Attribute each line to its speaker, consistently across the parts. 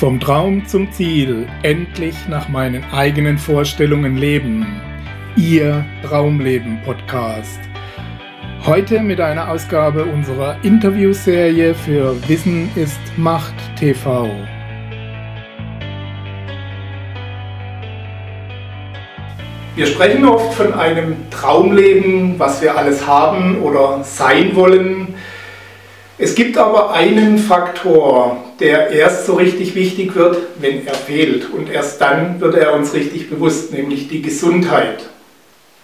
Speaker 1: Vom Traum zum Ziel, endlich nach meinen eigenen Vorstellungen leben. Ihr Traumleben Podcast. Heute mit einer Ausgabe unserer Interviewserie für Wissen ist Macht TV. Wir sprechen oft von einem Traumleben, was wir alles haben oder sein wollen. Es gibt aber einen Faktor, der erst so richtig wichtig wird, wenn er fehlt. Und erst dann wird er uns richtig bewusst, nämlich die Gesundheit.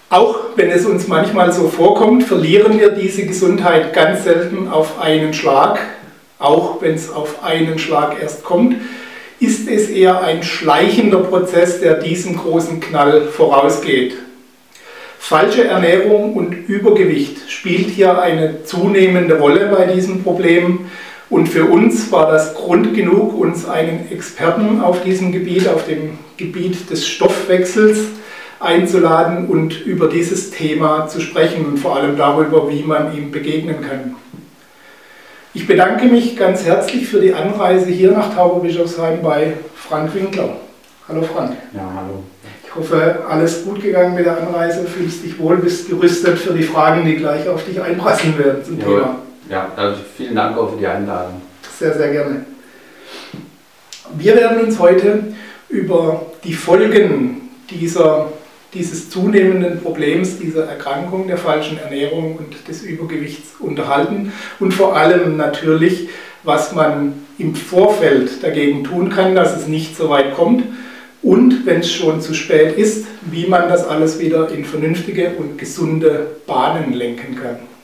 Speaker 1: Auch wenn es uns manchmal so vorkommt, verlieren wir diese Gesundheit ganz selten auf einen Schlag. Auch wenn es auf einen Schlag erst kommt, ist es eher ein schleichender Prozess, der diesem großen Knall vorausgeht. Falsche Ernährung und Übergewicht spielt hier eine zunehmende Rolle bei diesem Problem. Und für uns war das Grund genug, uns einen Experten auf diesem Gebiet, auf dem Gebiet des Stoffwechsels einzuladen und über dieses Thema zu sprechen und vor allem darüber, wie man ihm begegnen kann. Ich bedanke mich ganz herzlich für die Anreise hier nach Tauberbischofsheim bei Frank Winkler. Hallo Frank.
Speaker 2: Ja, hallo.
Speaker 1: Ich hoffe, alles gut gegangen mit der Anreise, fühlst dich wohl, bist gerüstet für die Fragen, die gleich auf dich einprasseln werden zum
Speaker 2: ja,
Speaker 1: Thema.
Speaker 2: Ja, also vielen Dank auch für die Einladung.
Speaker 1: Sehr, sehr gerne. Wir werden uns heute über die Folgen dieser, dieses zunehmenden Problems, dieser Erkrankung der falschen Ernährung und des Übergewichts unterhalten und vor allem natürlich, was man im Vorfeld dagegen tun kann, dass es nicht so weit kommt und wenn es schon zu spät ist, wie man das alles wieder in vernünftige und gesunde Bahnen lenken kann.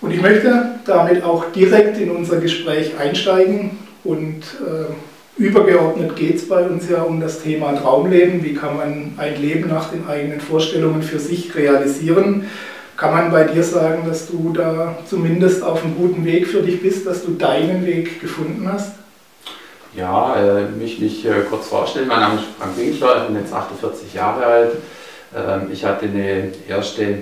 Speaker 1: Und ich möchte damit auch direkt in unser Gespräch einsteigen und äh, übergeordnet geht es bei uns ja um das Thema Traumleben. Wie kann man ein Leben nach den eigenen Vorstellungen für sich realisieren? Kann man bei dir sagen, dass du da zumindest auf einem guten Weg für dich bist, dass du deinen Weg gefunden hast?
Speaker 2: Ja, äh, mich, mich äh, kurz vorstellen. Mein Name ist Frank Winkler, ich bin jetzt 48 Jahre alt. Ähm, ich hatte eine erste,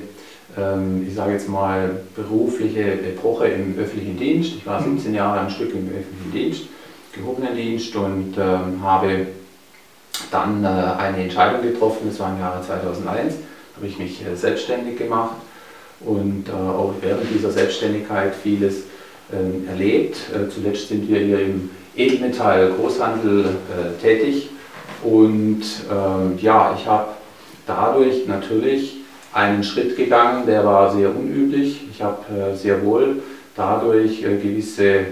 Speaker 2: ich sage jetzt mal, berufliche Epoche im öffentlichen Dienst. Ich war 17 mhm. Jahre am Stück im öffentlichen Dienst, gehobenen Dienst und ähm, habe dann äh, eine Entscheidung getroffen, das war im Jahre 2001, habe ich mich äh, selbstständig gemacht und äh, auch während dieser Selbstständigkeit vieles ähm, erlebt. Zuletzt sind wir hier im Edelmetall Großhandel tätig und ähm, ja, ich habe dadurch natürlich einen Schritt gegangen, der war sehr unüblich. Ich habe äh, sehr wohl dadurch äh, gewisse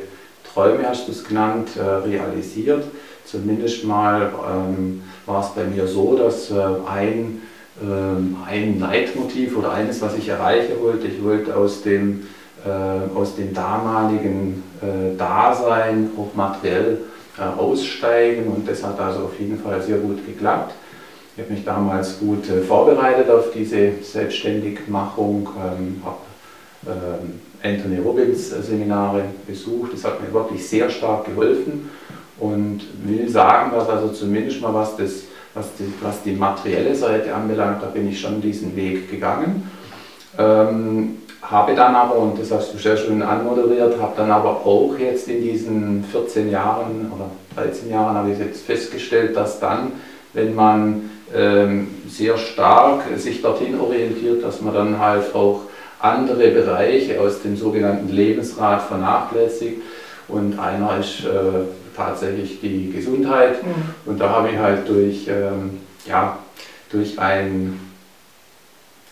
Speaker 2: Träume, hast du es genannt, äh, realisiert. Zumindest mal ähm, war es bei mir so, dass ein, ähm, ein Leitmotiv oder eines, was ich erreichen wollte, ich wollte aus dem aus dem damaligen Dasein auch materiell aussteigen und das hat also auf jeden Fall sehr gut geklappt. Ich habe mich damals gut vorbereitet auf diese Selbstständigmachung, ähm, habe ähm, Anthony Robbins Seminare besucht. Das hat mir wirklich sehr stark geholfen und will sagen, dass also zumindest mal was, das, was, die, was die materielle Seite anbelangt, da bin ich schon diesen Weg gegangen. Ähm, habe dann aber, und das hast du sehr schön anmoderiert, habe dann aber auch jetzt in diesen 14 Jahren oder 13 Jahren habe ich jetzt festgestellt, dass dann, wenn man sehr stark sich dorthin orientiert, dass man dann halt auch andere Bereiche aus dem sogenannten Lebensrat vernachlässigt. Und einer ist äh, tatsächlich die Gesundheit. Mhm. Und da habe ich halt durch, ähm, ja, durch ein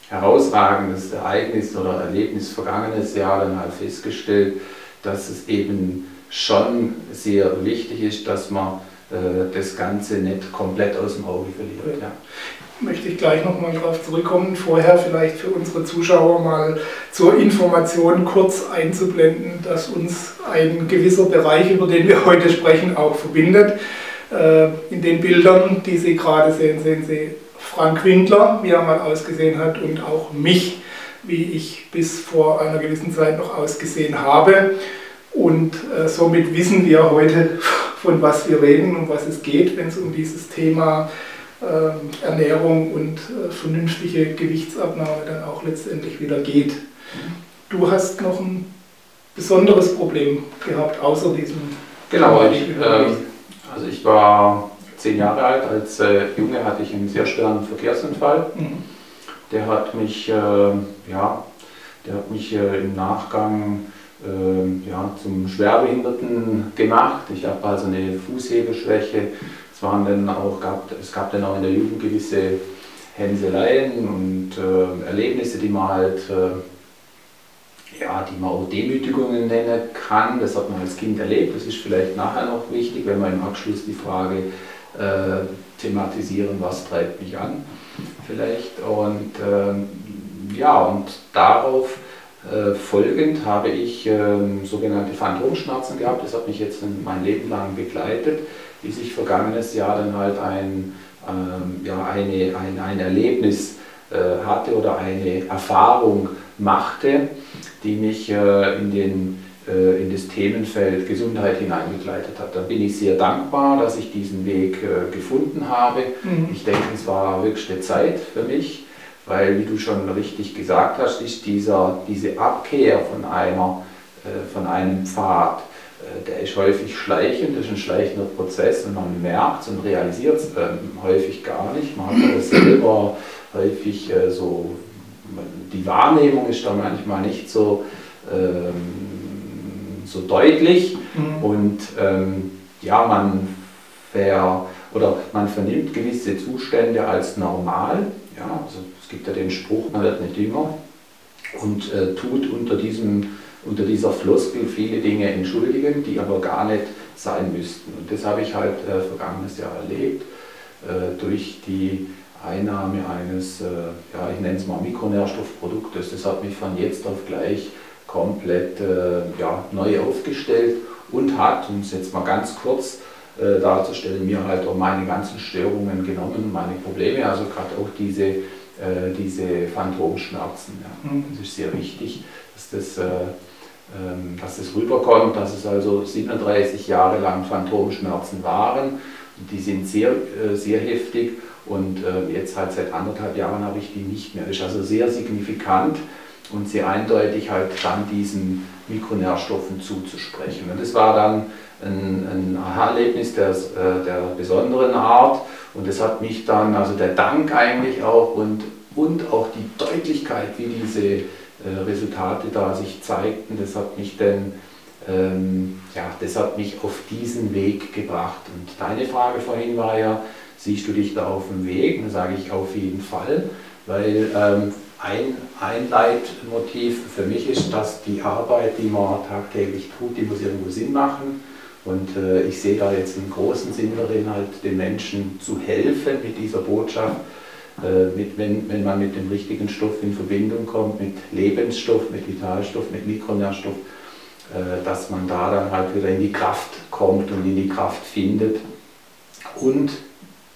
Speaker 2: herausragendes Ereignis oder Erlebnis vergangenes Jahr dann halt festgestellt, dass es eben schon sehr wichtig ist, dass man das Ganze nicht komplett aus dem Auge verliert. Ja.
Speaker 1: Möchte ich gleich nochmal darauf zurückkommen. Vorher vielleicht für unsere Zuschauer mal zur Information kurz einzublenden, dass uns ein gewisser Bereich, über den wir heute sprechen, auch verbindet. Äh, in den Bildern, die Sie gerade sehen, sehen Sie Frank Winkler, wie er mal ausgesehen hat, und auch mich, wie ich bis vor einer gewissen Zeit noch ausgesehen habe. Und äh, somit wissen wir heute, von was wir reden, um was es geht, wenn es um dieses Thema äh, Ernährung und äh, vernünftige Gewichtsabnahme dann auch letztendlich wieder geht. Du hast noch ein besonderes Problem gehabt, außer diesem
Speaker 2: Genau, ich, ähm, also ich war zehn Jahre alt, als äh, Junge hatte ich einen sehr schweren Verkehrsunfall. Mhm. Der hat mich, äh, ja, der hat mich äh, im Nachgang äh, ja, zum Schwerbehinderten gemacht. Ich habe also eine Fußhebeschwäche. Es, waren dann auch, gab, es gab dann auch in der Jugend gewisse Hänseleien und äh, Erlebnisse, die man halt äh, ja, die man auch Demütigungen nennen kann. Das hat man als Kind erlebt. Das ist vielleicht nachher noch wichtig, wenn wir im Abschluss die Frage äh, thematisieren, was treibt mich an, vielleicht. Und äh, ja, und darauf äh, folgend habe ich ähm, sogenannte Phantomschmerzen gehabt. Das hat mich jetzt mein Leben lang begleitet, bis ich vergangenes Jahr dann halt ein, ähm, ja, eine, ein, ein Erlebnis äh, hatte oder eine Erfahrung machte, die mich äh, in, den, äh, in das Themenfeld Gesundheit hineingegleitet hat. Da bin ich sehr dankbar, dass ich diesen Weg äh, gefunden habe. Mhm. Ich denke, es war höchste Zeit für mich, weil, wie du schon richtig gesagt hast, ist dieser, diese Abkehr von, einer, von einem Pfad, der ist häufig schleichend, das ist ein schleichender Prozess und man merkt es und realisiert es ähm, häufig gar nicht. Man hat aber selber häufig äh, so die Wahrnehmung ist da manchmal nicht so, ähm, so deutlich mhm. und ähm, ja, man, ver, oder man vernimmt gewisse Zustände als normal. Ja, also es gibt ja den Spruch, man wird nicht jünger und äh, tut unter, diesem, unter dieser Floskel viele Dinge entschuldigen, die aber gar nicht sein müssten. Und das habe ich halt äh, vergangenes Jahr erlebt äh, durch die Einnahme eines, äh, ja, ich nenne es mal Mikronährstoffproduktes. Das hat mich von jetzt auf gleich komplett äh, ja, neu aufgestellt und hat, um es jetzt mal ganz kurz äh, darzustellen, mir halt auch meine ganzen Störungen genommen, meine Probleme, also gerade auch diese, äh, diese Phantomschmerzen. Ja. Mhm. Das ist sehr wichtig, dass das, äh, ähm, dass das rüberkommt, dass es also 37 Jahre lang Phantomschmerzen waren. Die sind sehr, äh, sehr heftig und äh, jetzt halt seit anderthalb Jahren habe ich die nicht mehr. Das ist also sehr signifikant und sehr eindeutig halt dann diesen Mikronährstoffen zuzusprechen. Und das war dann ein, ein Aha-Erlebnis der, äh, der besonderen Art und das hat mich dann, also der Dank eigentlich auch und, und auch die Deutlichkeit, wie diese äh, Resultate da sich zeigten, das hat mich dann ähm, ja, das hat mich auf diesen Weg gebracht. Und deine Frage vorhin war ja, siehst du dich da auf dem Weg? Dann sage ich auf jeden Fall, weil ähm, ein, ein Leitmotiv für mich ist, dass die Arbeit, die man tagtäglich tut, die muss irgendwo Sinn machen. Und äh, ich sehe da jetzt einen großen Sinn darin, halt den Menschen zu helfen mit dieser Botschaft, äh, mit, wenn, wenn man mit dem richtigen Stoff in Verbindung kommt, mit Lebensstoff, mit Vitalstoff, mit Mikronährstoff, äh, dass man da dann halt wieder in die Kraft kommt und in die Kraft findet. Und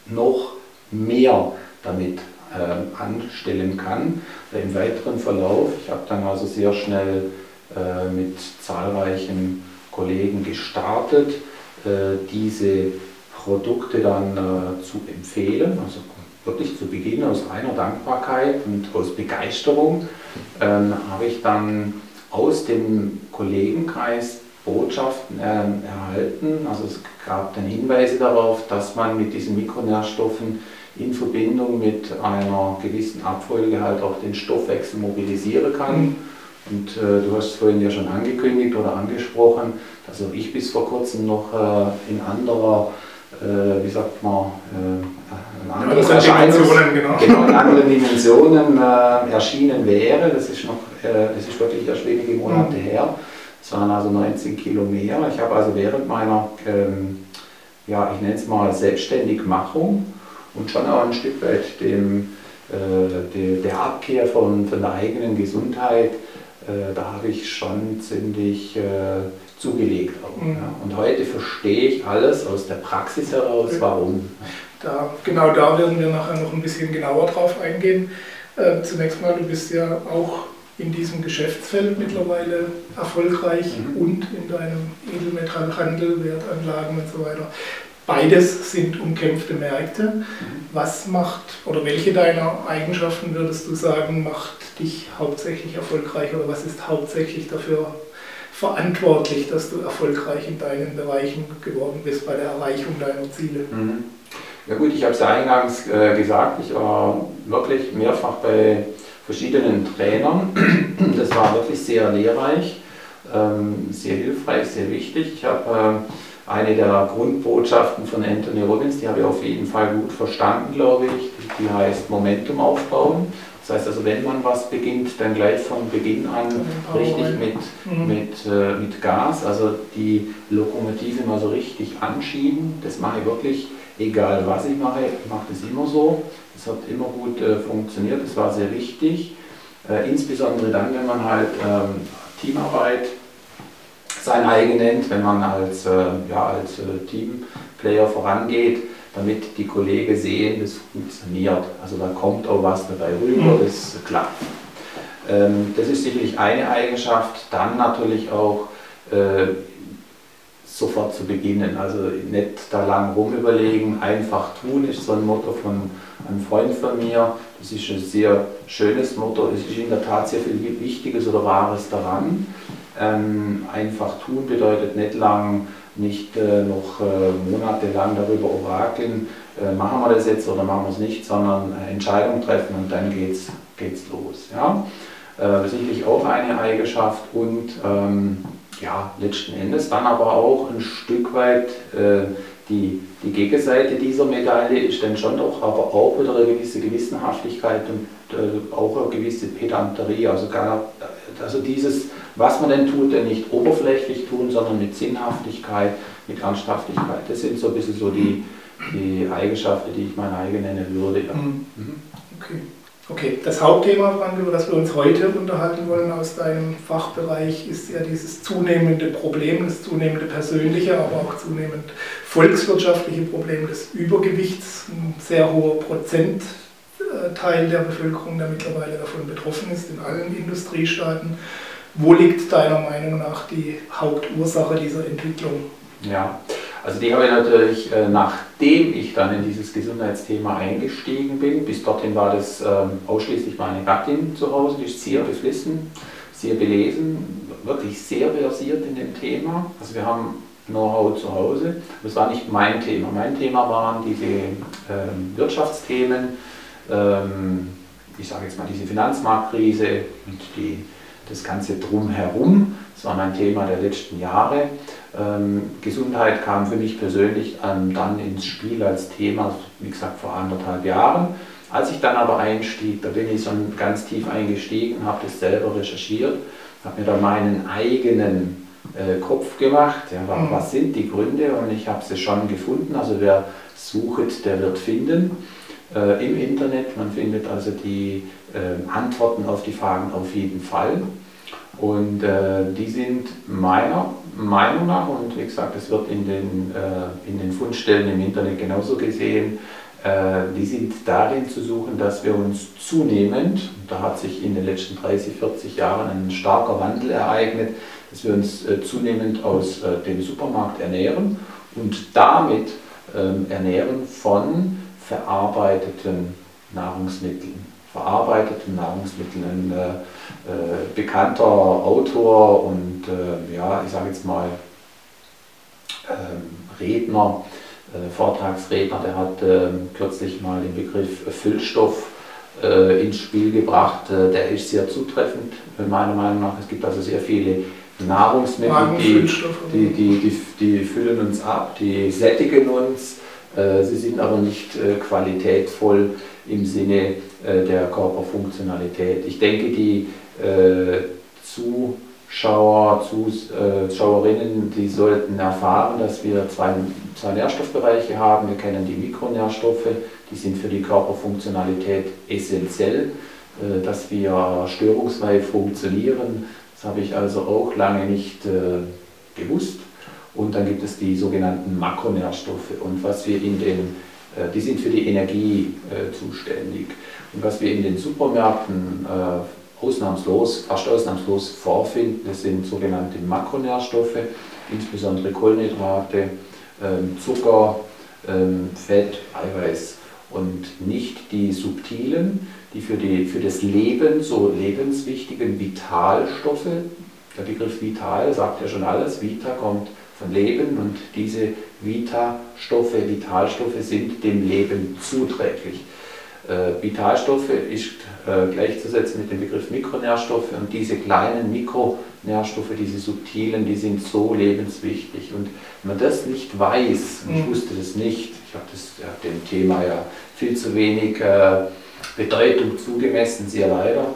Speaker 2: noch mehr damit äh, anstellen kann. Im weiteren Verlauf, ich habe dann also sehr schnell äh, mit zahlreichen Kollegen gestartet, äh, diese Produkte dann äh, zu empfehlen, also wirklich zu Beginn aus reiner Dankbarkeit und aus Begeisterung, ähm, habe ich dann aus dem Kollegenkreis Botschaften ähm, erhalten. Also es gab dann Hinweise darauf, dass man mit diesen Mikronährstoffen in Verbindung mit einer gewissen Abfolge halt auch den Stoffwechsel mobilisieren kann. Und äh, du hast es vorhin ja schon angekündigt oder angesprochen, dass auch ich bis vor kurzem noch äh, in anderer, äh, wie sagt man, äh, in anderen ja, Dimensionen, genau. genau. in anderen Dimensionen äh, erschienen wäre. Das ist noch, äh, das ist wirklich erst wenige Monate mhm. her. Es waren also 19 Kilo mehr. Ich habe also während meiner, ähm, ja, ich nenne es mal Selbstständigmachung und schon auch ein Stück weit dem, äh, de, der Abkehr von, von der eigenen Gesundheit, äh, da habe ich schon ziemlich äh, zugelegt. Auch, mhm. ja. Und heute verstehe ich alles aus der Praxis heraus, warum.
Speaker 1: Da, genau da werden wir nachher noch ein bisschen genauer drauf eingehen. Äh, zunächst mal, du bist ja auch in diesem Geschäftsfeld mittlerweile erfolgreich mhm. und in deinem Edelmetallhandel, Wertanlagen und so weiter. Beides sind umkämpfte Märkte. Mhm. Was macht oder welche deiner Eigenschaften würdest du sagen, macht dich hauptsächlich erfolgreich oder was ist hauptsächlich dafür verantwortlich, dass du erfolgreich in deinen Bereichen geworden bist bei der Erreichung deiner Ziele?
Speaker 2: Mhm. Ja gut, ich habe es ja eingangs äh, gesagt, ich war wirklich mehrfach bei verschiedenen Trainern. Das war wirklich sehr lehrreich, ähm, sehr hilfreich, sehr wichtig. Ich habe äh, eine der Grundbotschaften von Anthony Robbins, die habe ich auf jeden Fall gut verstanden, glaube ich. Die heißt Momentum aufbauen. Das heißt also, wenn man was beginnt, dann gleich von Beginn an richtig mit, mhm. mit, äh, mit Gas, also die Lokomotive mal so richtig anschieben. Das mache ich wirklich, egal was ich mache, ich mache das immer so. Das hat immer gut äh, funktioniert, das war sehr wichtig. Äh, insbesondere dann, wenn man halt ähm, Teamarbeit sein eigen nennt, wenn man als, äh, ja, als äh, Teamplayer vorangeht damit die Kollegen sehen, das funktioniert. Also da kommt auch was dabei rüber, mhm. das klappt. Ähm, das ist sicherlich eine Eigenschaft. Dann natürlich auch äh, sofort zu beginnen. Also nicht da lang rumüberlegen, einfach tun ist so ein Motto von einem Freund von mir. Das ist ein sehr schönes Motto. Es ist in der Tat sehr viel Wichtiges oder Wahres daran. Ähm, einfach tun bedeutet nicht lang nicht äh, noch äh, monatelang darüber orakeln, äh, machen wir das jetzt oder machen wir es nicht, sondern Entscheidungen treffen und dann geht's, geht's los. Ja? Äh, sicherlich auch eine Eigenschaft und ähm, ja, letzten Endes dann aber auch ein Stück weit äh, die, die Gegenseite dieser Medaille ist dann schon doch aber auch wieder eine gewisse Gewissenhaftigkeit und äh, auch eine gewisse Pedanterie, also, gar, also dieses was man denn tut, denn nicht oberflächlich tun, sondern mit Sinnhaftigkeit, mit Ernsthaftigkeit. Das sind so ein bisschen so die, die Eigenschaften, die ich mein eigen nennen würde. Ja. Mhm.
Speaker 1: mhm. Okay. Okay, das Hauptthema, Frank, über das wir uns heute unterhalten wollen aus deinem Fachbereich, ist ja dieses zunehmende Problem, das zunehmende persönliche, aber auch zunehmend volkswirtschaftliche Problem des Übergewichts. Ein sehr hoher Prozentteil der Bevölkerung, der mittlerweile davon betroffen ist, in allen Industriestaaten. Wo liegt deiner Meinung nach die Hauptursache dieser Entwicklung?
Speaker 2: Ja, also die habe ich natürlich, äh, nachdem ich dann in dieses Gesundheitsthema eingestiegen bin, bis dorthin war das ähm, ausschließlich meine Gattin zu Hause, die ist sehr beflissen, sehr belesen, wirklich sehr versiert in dem Thema. Also wir haben Know-how zu Hause. Das war nicht mein Thema. Mein Thema waren diese ähm, Wirtschaftsthemen, ähm, ich sage jetzt mal diese Finanzmarktkrise und die das Ganze drumherum. Das war mein Thema der letzten Jahre. Ähm, Gesundheit kam für mich persönlich ähm, dann ins Spiel als Thema, wie gesagt, vor anderthalb Jahren. Als ich dann aber einstieg, da bin ich so ganz tief eingestiegen, habe das selber recherchiert, habe mir da meinen eigenen äh, Kopf gemacht, ja, was, mhm. was sind die Gründe und ich habe sie schon gefunden. Also wer sucht, der wird finden äh, im Internet. Man findet also die äh, Antworten auf die Fragen auf jeden Fall. Und äh, die sind meiner Meinung nach, und wie gesagt, es wird in den, äh, in den Fundstellen im Internet genauso gesehen, äh, die sind darin zu suchen, dass wir uns zunehmend, da hat sich in den letzten 30, 40 Jahren ein starker Wandel ereignet, dass wir uns äh, zunehmend aus dem Supermarkt ernähren und damit ähm, ernähren von verarbeiteten Nahrungsmitteln. Verarbeiteten Nahrungsmitteln. Ein äh, äh, bekannter Autor und äh, ja, ich sage jetzt mal ähm, Redner, äh, Vortragsredner, der hat ähm, kürzlich mal den Begriff Füllstoff äh, ins Spiel gebracht. Äh, der ist sehr zutreffend, meiner Meinung nach. Es gibt also sehr viele Nahrungsmittel, die, die, die, die, füllen uns ab, die sättigen uns sie sind aber nicht äh, qualitätvoll im Sinne äh, der Körperfunktionalität. Ich denke, die Zuschauer, Zuschauerinnen, die sollten erfahren, dass wir zwei, zwei Nährstoffbereiche haben. Wir kennen die Mikronährstoffe, die sind für die Körperfunktionalität essentiell, dass wir störungsfrei funktionieren. Das habe ich also auch lange nicht gewusst. Und dann gibt es die sogenannten Makronährstoffe. Und was wir in den, äh, die sind für die Energie äh, zuständig. Und was wir in den Supermärkten äh, ausnahmslos, fast ausnahmslos vorfinden, das sind sogenannte Makronährstoffe, insbesondere Kohlenhydrate, ähm, Zucker, ähm, Fett, Eiweiß und nicht die subtilen, die für, die für das Leben so lebenswichtigen Vitalstoffe der Begriff vital sagt ja schon alles. Vita kommt Leben und diese Vita-Stoffe, Vitalstoffe sind dem Leben zuträglich. Äh, Vitalstoffe ist äh, gleichzusetzen mit dem Begriff Mikronährstoffe und diese kleinen Mikronährstoffe, diese subtilen, die sind so lebenswichtig. Und wenn man das nicht weiß, und ich mhm. wusste das nicht, ich habe hab dem Thema ja viel zu wenig äh, Bedeutung zugemessen, sehr leider,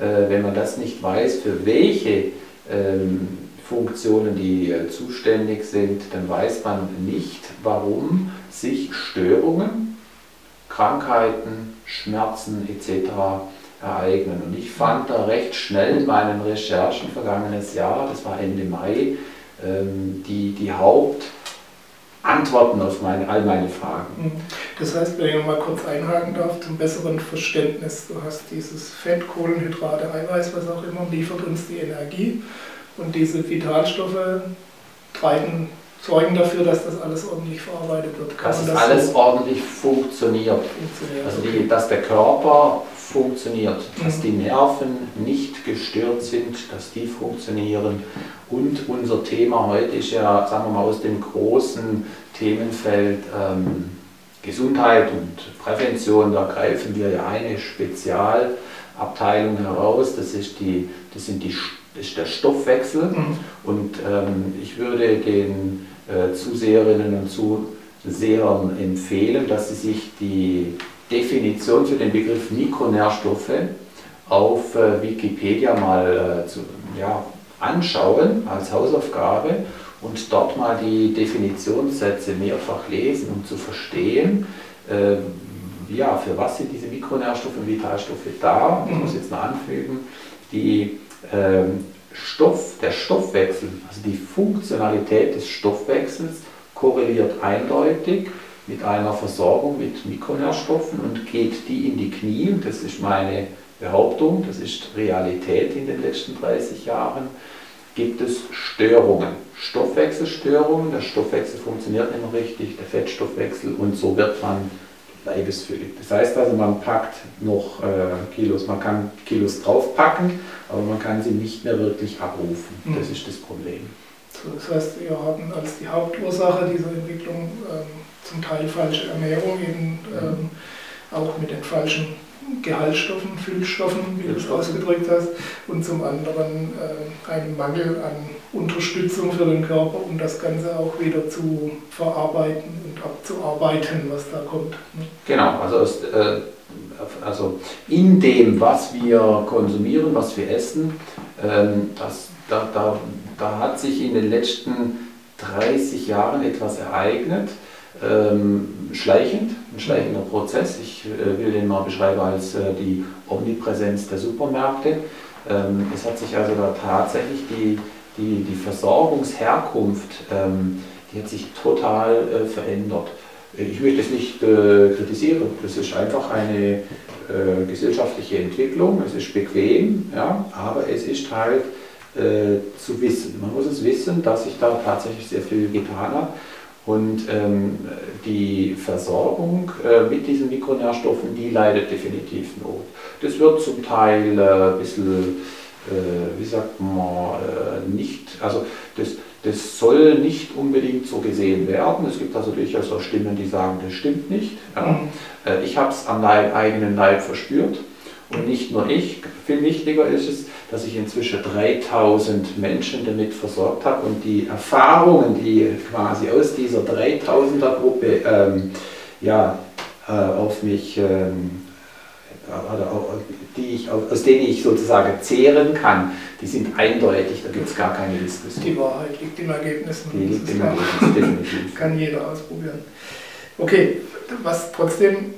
Speaker 2: äh, wenn man das nicht weiß, für welche ähm, Funktionen die äh, zuständig sind, dann weiß man nicht, warum sich Störungen Krankheiten, Schmerzen etc. ereignen. Und ich fand da recht schnell in meinen Recherchen vergangenes Jahr, das war Ende Mai, ähm, die, die Hauptantworten auf meine, all meine Fragen. Mhm.
Speaker 1: Das heißt, wenn ich mal kurz einhaken darf, zum besseren Verständnis, du hast dieses Fett, Kohlenhydrate, Eiweiß, was auch immer, liefert uns die Energie und diese Vitalstoffe treiben sorgen dafür, dass das alles ordentlich verarbeitet wird.
Speaker 2: Kann dass das alles so ordentlich funktioniert. funktioniert also die, dass der Körper funktioniert, dass mhm. die Nerven nicht gestört sind, dass die funktionieren. Und unser Thema heute ist ja, sagen wir mal, aus dem großen Themenfeld ähm, Gesundheit und Prävention. Da greifen wir ja eine Spezialabteilung heraus. Das, ist die, das, sind die, das ist der Stoffwechsel. Mhm. Und ähm, ich würde den äh, Zuseherinnen und Zusehern empfehlen, dass sie sich die Definition für den Begriff Mikronährstoffe auf äh, Wikipedia mal äh, zu, ja, anschauen als Hausaufgabe und dort mal die Definitionssätze mehrfach lesen, um zu verstehen, äh, ja, für was sind diese Mikronährstoffe und Vitalstoffe da. Ich muss jetzt noch anfügen, die Stoff, der Stoffwechsel, also die Funktionalität des Stoffwechsels korreliert eindeutig mit einer Versorgung mit Mikronährstoffen und geht die in die Knie, das ist meine Behauptung, das ist Realität in den letzten 30 Jahren, gibt es Störungen, Stoffwechselstörungen, der Stoffwechsel funktioniert nicht mehr richtig, der Fettstoffwechsel und so wird man leibesfüllig. Das heißt also, man packt noch äh, Kilos, man kann Kilos draufpacken, aber man kann sie nicht mehr wirklich abrufen. Mhm. Das ist das Problem.
Speaker 1: So, das heißt, wir haben als die Hauptursache dieser Entwicklung ähm, zum Teil falsche Ernährung, eben ähm, auch mit den falschen Gehaltsstoffen, Füllstoffen, wie du es ausgedrückt hast, und zum anderen äh, einen Mangel an Unterstützung für den Körper, um das Ganze auch wieder zu verarbeiten und abzuarbeiten, was da kommt. Ne?
Speaker 2: Genau, also, aus, äh, also in dem, was wir konsumieren, was wir essen, ähm, das, da, da, da hat sich in den letzten 30 Jahren etwas ereignet ähm, schleichend, ein schleichender Prozess. Ich äh, will den mal beschreiben als äh, die Omnipräsenz der Supermärkte. Ähm, es hat sich also da tatsächlich die, die, die Versorgungsherkunft, ähm, die hat sich total äh, verändert. Ich möchte es nicht äh, kritisieren, das ist einfach eine äh, gesellschaftliche Entwicklung, es ist bequem, ja, aber es ist halt äh, zu wissen. Man muss es wissen, dass sich da tatsächlich sehr viel getan hat. Und ähm, die Versorgung äh, mit diesen Mikronährstoffen, die leidet definitiv Not. Das wird zum Teil äh, ein bisschen, äh, wie sagt man, äh, nicht, also das, das soll nicht unbedingt so gesehen werden. Es gibt also durchaus auch Stimmen, die sagen, das stimmt nicht. Ja. Mhm. Äh, ich habe es am eigenen Leib verspürt. Und nicht nur ich, viel wichtiger ist es, dass ich inzwischen 3000 Menschen damit versorgt habe und die Erfahrungen, die quasi aus dieser 3000er Gruppe ähm, ja, äh, auf mich, ähm, die ich, aus denen ich sozusagen zehren kann, die sind eindeutig, da gibt es gar keine Diskussion.
Speaker 1: Die Wahrheit liegt im Ergebnis.
Speaker 2: Die liegt im Ergebnis, definitiv.
Speaker 1: Kann jeder ausprobieren. Okay, was trotzdem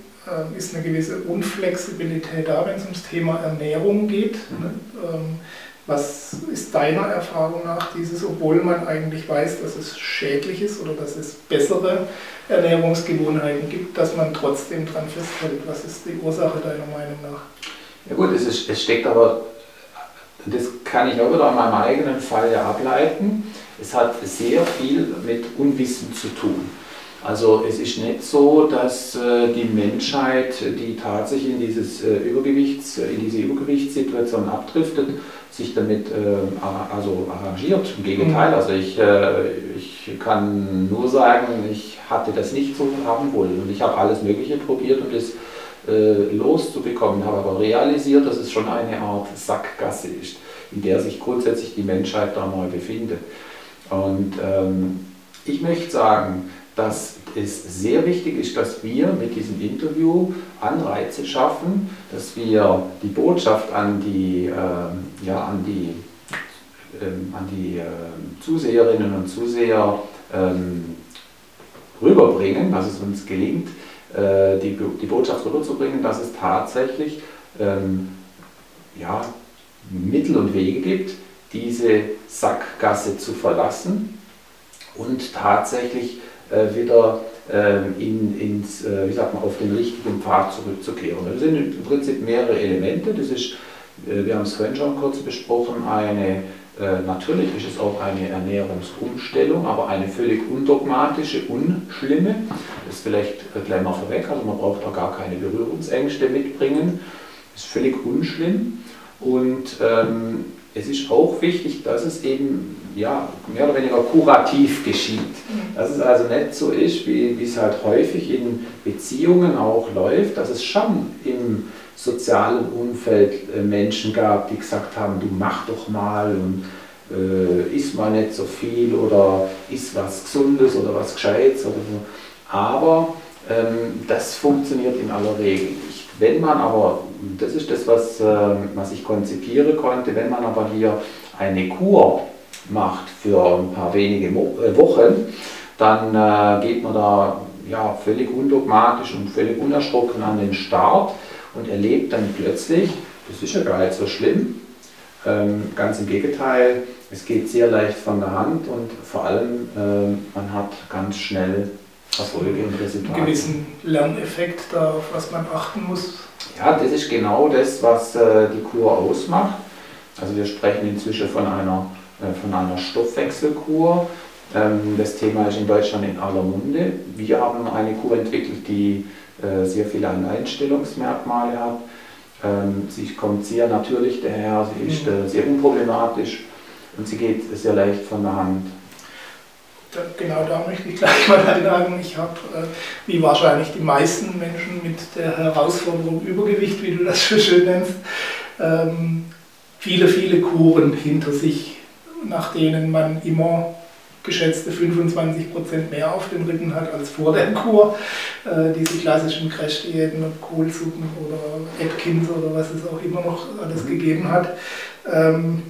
Speaker 1: ist eine gewisse Unflexibilität da, wenn es ums Thema Ernährung geht. Mhm. Ne? Ähm, was ist deiner Erfahrung nach dieses, obwohl man eigentlich weiß, dass es schädlich ist oder dass es bessere Ernährungsgewohnheiten gibt, dass man trotzdem dran festhält? Was ist die Ursache deiner Meinung nach?
Speaker 2: Ja gut, es, ist, es steckt aber, das kann ich auch wieder an meinem eigenen Fall ja ableiten, es hat sehr viel mit Unwissen zu tun. Also es ist nicht so, dass äh, die Menschheit, die tatsächlich in, dieses, äh, Übergewichts, in diese Übergewichtssituation abdriftet, sich damit äh, also arrangiert. Im Gegenteil, mhm. also ich, äh, ich kann nur sagen, ich hatte das nicht so haben wollen und ich habe alles Mögliche probiert, um das äh, loszubekommen, habe aber realisiert, dass es schon eine Art Sackgasse ist, in der sich grundsätzlich die Menschheit da mal befindet. Und ähm, ich möchte sagen, dass es sehr wichtig ist, dass wir mit diesem Interview Anreize schaffen, dass wir die Botschaft an die, äh, ja, an die, ähm, an die äh, Zuseherinnen und Zuseher ähm, rüberbringen, dass es uns gelingt, äh, die, die Botschaft rüberzubringen, dass es tatsächlich ähm, ja, Mittel und Wege gibt, diese Sackgasse zu verlassen und tatsächlich wieder ähm, in, ins, äh, wie sagt man, auf den richtigen Pfad zurückzukehren. Das sind im Prinzip mehrere Elemente. Das ist, äh, wir haben es vorhin schon kurz besprochen, eine natürlich ist es auch eine Ernährungsumstellung, aber eine völlig undogmatische, unschlimme. Das ist vielleicht gleich mal vorweg, also man braucht da gar keine Berührungsängste mitbringen. Das ist völlig unschlimm. Und ähm, es ist auch wichtig, dass es eben ja, mehr oder weniger kurativ geschieht. Mhm. Dass es also nicht so ist, wie, wie es halt häufig in Beziehungen auch läuft, dass es schon im sozialen Umfeld äh, Menschen gab, die gesagt haben, du mach doch mal und äh, isst mal nicht so viel oder isst was Gesundes oder was Gescheites oder so. Aber ähm, das funktioniert in aller Regel nicht. Wenn man aber, das ist das, was, äh, was ich konzipiere konnte, wenn man aber hier eine Kur macht für ein paar wenige äh, Wochen, dann äh, geht man da ja, völlig undogmatisch und völlig unerschrocken an den Start und erlebt dann plötzlich, das ist ja gar nicht so schlimm, ähm, ganz im Gegenteil, es geht sehr leicht von der Hand und vor allem ähm, man hat ganz schnell Erfolge und Resultate.
Speaker 1: Einen gewissen Lerneffekt, da, auf was man achten muss.
Speaker 2: Ja, das ist genau das, was äh, die Kur ausmacht. Also wir sprechen inzwischen von einer äh, von einer Stoffwechselkur. Ähm, das Thema ist in Deutschland in aller Munde. Wir haben eine Kur entwickelt, die äh, sehr viele Einstellungsmerkmale hat. Ähm, sie kommt sehr natürlich daher, sie ist mhm. äh, sehr unproblematisch und sie geht sehr leicht von der Hand.
Speaker 1: Genau da möchte ich gleich mal einhaken. Ich habe, wie wahrscheinlich die meisten Menschen, mit der Herausforderung Übergewicht, wie du das so schön nennst, ähm, viele, viele Kuren hinter sich nach denen man immer geschätzte 25% mehr auf den Rücken hat als vor der Kur. Äh, diese klassischen Crash-Diäten und Kohlsuppen oder Atkins oder was es auch immer noch alles gegeben hat, ähm,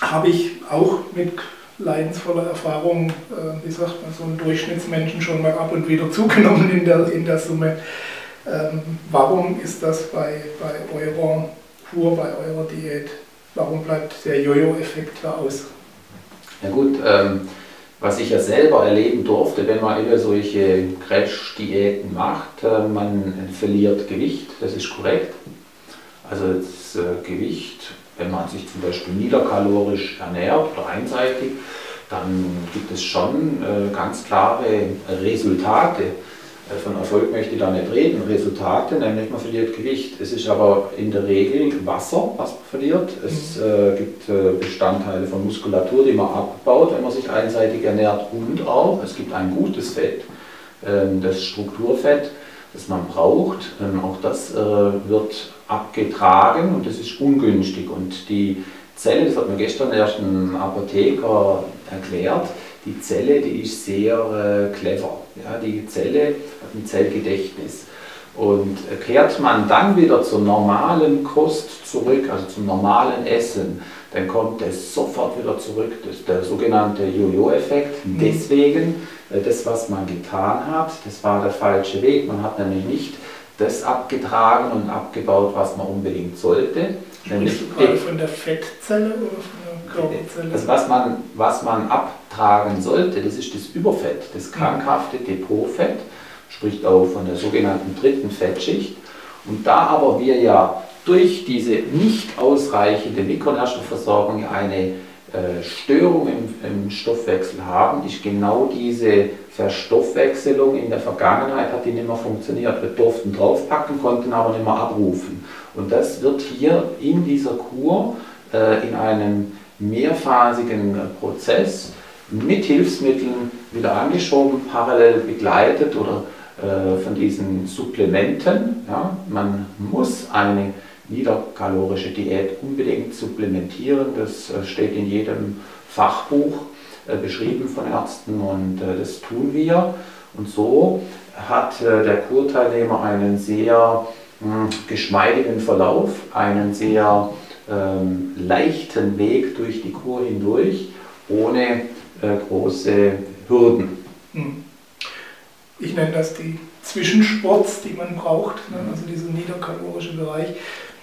Speaker 1: habe ich auch mit leidensvoller Erfahrung, äh, wie sagt man, so einen Durchschnittsmenschen schon mal ab und wieder zugenommen in der, in der Summe. Ähm, warum ist das bei, bei eurer Kur, bei eurer Diät Warum bleibt der Jojo-Effekt da aus?
Speaker 2: Ja gut, ähm, was ich ja selber erleben durfte, wenn man über solche Crash-Diäten macht, äh, man verliert Gewicht, das ist korrekt. Also das äh, Gewicht, wenn man sich zum Beispiel niederkalorisch ernährt oder einseitig, dann gibt es schon äh, ganz klare Resultate. Äh, von Erfolg möchte ich da nicht reden. Resultate, nämlich man verliert Gewicht. Es ist aber in der Regel Wasser, was man verliert. Es mhm. äh, gibt äh, Bestandteile von Muskulatur, die man abbaut, wenn man sich einseitig ernährt. Und auch, es gibt ein gutes Fett, äh, das Strukturfett, das man braucht. Ähm, auch das wird abgetragen und das ist ungünstig. Und die Zelle, das hat mir gestern erst ein Apotheker erklärt, die Zelle, die ist sehr äh, clever. Ja, die Zelle hat ein Zellgedächtnis. Und kehrt man dann wieder zur normalen Kost zurück, also zum normalen Essen, dann kommt es sofort wieder zurück. Das ist der sogenannte Jojo-Effekt. Mhm. Deswegen, äh, das, was man getan hat, das war der falsche Weg. Man hat nämlich nicht das abgetragen und abgebaut, was man unbedingt sollte.
Speaker 1: Gerade von der Fettzelle oder von der Körperzelle?
Speaker 2: Also was man, was man ab tragen sollte, das ist das Überfett, das krankhafte Depotfett, spricht auch von der sogenannten dritten Fettschicht. Und da aber wir ja durch diese nicht ausreichende Mikronährstoffversorgung eine äh, Störungen im, Stoffwechsel haben, ist genau diese Verstoffwechselung in der Vergangenheit hat die nicht mehr funktioniert. Wir durften draufpacken, konnten aber nicht mehr abrufen. Und das wird hier in dieser Kur äh, in einem mehrphasigen Prozess mit Hilfsmitteln wieder angeschoben, parallel begleitet oder äh, von diesen Supplementen. Ja. Man muss eine niederkalorische Diät unbedingt supplementieren. Das äh, steht in jedem Fachbuch beschrieben von Ärzten und äh, das tun wir. Und so hat der Kurteilnehmer einen sehr hm, geschmeidigen Verlauf, einen sehr ähm, leichten Weg durch die Kur hindurch, ohne äh, große Hürden. Hm.
Speaker 1: Ich nenne das die Zwischensports, die man braucht, ne? also dieser niederkalorische Bereich.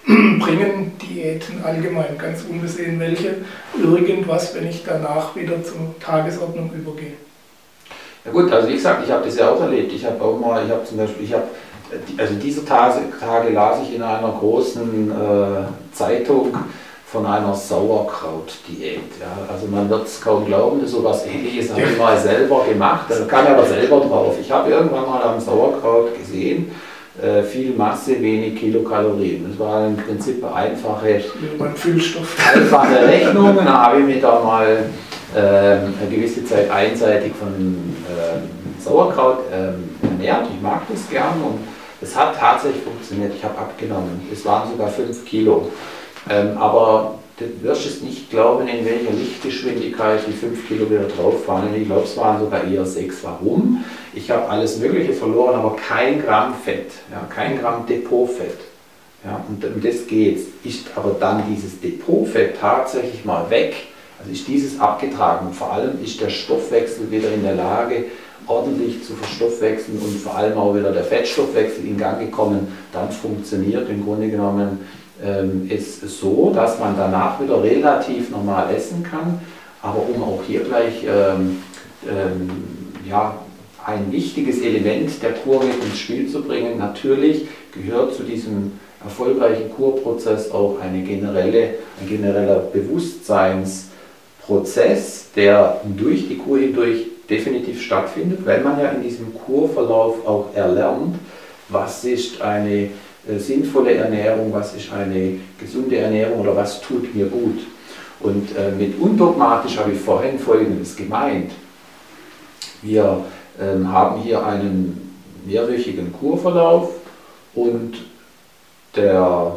Speaker 1: bringen Diäten allgemein, ganz unbesehen welche, irgendwas, wenn ich danach wieder zur Tagesordnung übergehe.
Speaker 2: Ja gut, also wie gesagt, ich habe das ja auch erlebt. Ich habe auch mal, ich habe zum Beispiel, ich habe, also diese Tage, Tage las ich in einer großen äh, Zeitung von einer Sauerkraut-Diät. Ja. Also man wird es kaum glauben, so etwas ähnliches habe ich mal selber gemacht. Da ich aber selber drauf. Ich habe irgendwann mal am Sauerkraut gesehen, äh, viel Masse, wenig Kilokalorien. Das war im Prinzip eine einfache, einfache Rechnung. Dann habe ich mich da mal ähm, eine gewisse Zeit einseitig von ähm, Sauerkraut ähm, ernährt. Ich mag das gern und es hat tatsächlich funktioniert. Ich habe abgenommen. Es waren sogar 5 Kilo. Ähm, aber du wirst es nicht glauben, in welcher Lichtgeschwindigkeit die 5 Kilo wieder drauf waren. Ich glaube, es waren sogar eher 6. Warum? Ich habe alles Mögliche verloren, aber kein Gramm Fett, ja, kein Gramm Depotfett. Ja, und um das geht Ist aber dann dieses Depotfett tatsächlich mal weg, also ist dieses abgetragen. Vor allem ist der Stoffwechsel wieder in der Lage, ordentlich zu verstoffwechseln und vor allem auch wieder der Fettstoffwechsel in Gang gekommen. Dann funktioniert im Grunde genommen ähm, es so, dass man danach wieder relativ normal essen kann. Aber um auch hier gleich ähm, ähm, ja, ein wichtiges Element der Kur mit ins Spiel zu bringen. Natürlich gehört zu diesem erfolgreichen Kurprozess auch eine generelle, ein genereller Bewusstseinsprozess, der durch die Kur hindurch definitiv stattfindet, weil man ja in diesem Kurverlauf auch erlernt, was ist eine sinnvolle Ernährung, was ist eine gesunde Ernährung oder was tut mir gut. Und äh, mit undogmatisch habe ich vorhin Folgendes gemeint. Wir ähm, haben hier einen mehrwöchigen Kurverlauf und der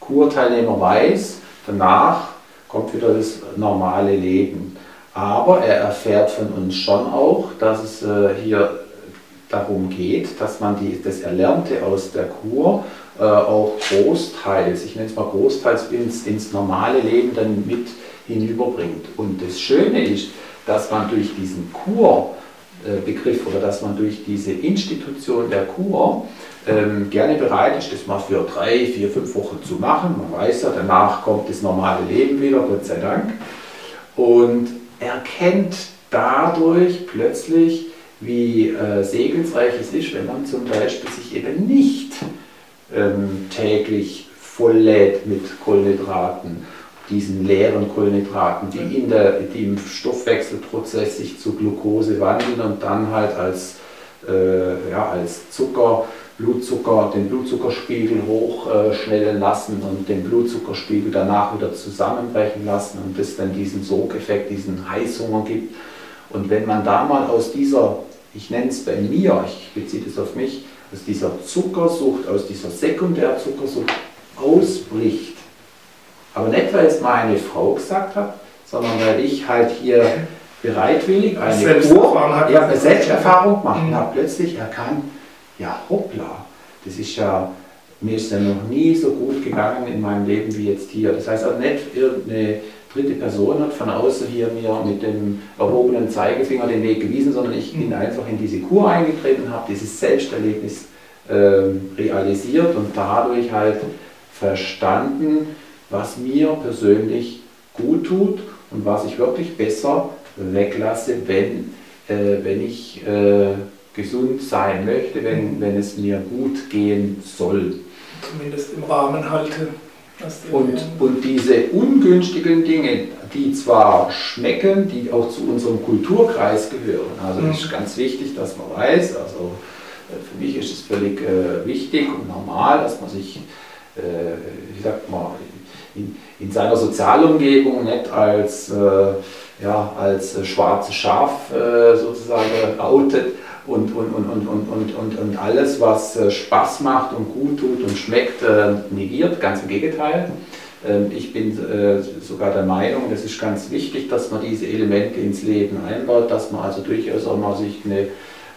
Speaker 2: Kurteilnehmer weiß, danach kommt wieder das normale Leben. Aber er erfährt von uns schon auch, dass es äh, hier darum geht, dass man die, das Erlernte aus der Kur äh, auch großteils, ich nenne es mal großteils ins, ins normale Leben dann mit hinüberbringt. Und das Schöne ist, dass man durch diesen Kur äh, Begriff oder dass man durch diese Institution der Kur ähm, gerne bereit ist, das mal für drei, vier, fünf Wochen zu machen. Man weiß ja, danach kommt das normale Leben wieder, Gott sei Dank. Und erkennt dadurch plötzlich, wie äh, segensreich es ist, wenn man zum Beispiel sich eben nicht ähm, täglich volllädt mit Kohlenhydraten diesen leeren Kohlenhydraten, die, in der, die im Stoffwechselprozess sich zu Glucose wandeln und dann halt als, äh, ja, als Zucker, Blutzucker, den Blutzuckerspiegel hochschnellen äh, lassen und den Blutzuckerspiegel danach wieder zusammenbrechen lassen und es dann diesen Sogeffekt, diesen Heißhunger gibt. Und wenn man da mal aus dieser, ich nenne es bei mir, ich beziehe das auf mich, aus dieser Zuckersucht, aus dieser Sekundärzuckersucht ausbricht, aber nicht, weil es meine Frau gesagt hat, sondern weil ich halt hier bereitwillig eine Selbsterfahrung, ja, eine Selbsterfahrung gemacht mhm. habe. Plötzlich erkannt, ja hoppla, das ist ja, mir ist ja noch nie so gut gegangen in meinem Leben wie jetzt hier. Das heißt auch nicht irgendeine dritte Person hat von außen hier mir mit dem erhobenen Zeigefinger den Weg gewiesen, sondern ich bin mhm. einfach in diese Kur eingetreten, habe dieses Selbsterlebnis äh, realisiert und dadurch halt verstanden, was mir persönlich gut tut und was ich wirklich besser weglasse, wenn, äh, wenn ich äh, gesund sein möchte, wenn, wenn es mir gut gehen soll.
Speaker 1: Zumindest im Rahmen halte.
Speaker 2: Und, und diese ungünstigen Dinge, die zwar schmecken, die auch zu unserem Kulturkreis gehören. Also es ist mhm. ganz wichtig, dass man weiß, also äh, für mich ist es völlig äh, wichtig und normal, dass man sich, äh, wie sagt man, in, in seiner Sozialumgebung nicht als, äh, ja, als schwarzes Schaf äh, sozusagen outet und, und, und, und, und, und, und alles, was äh, Spaß macht und gut tut und schmeckt, negiert. Ganz im Gegenteil. Ähm, ich bin sogar der Meinung, es ist ganz wichtig, dass man diese Elemente ins Leben einbaut, dass man also durchaus auch mal sich eine,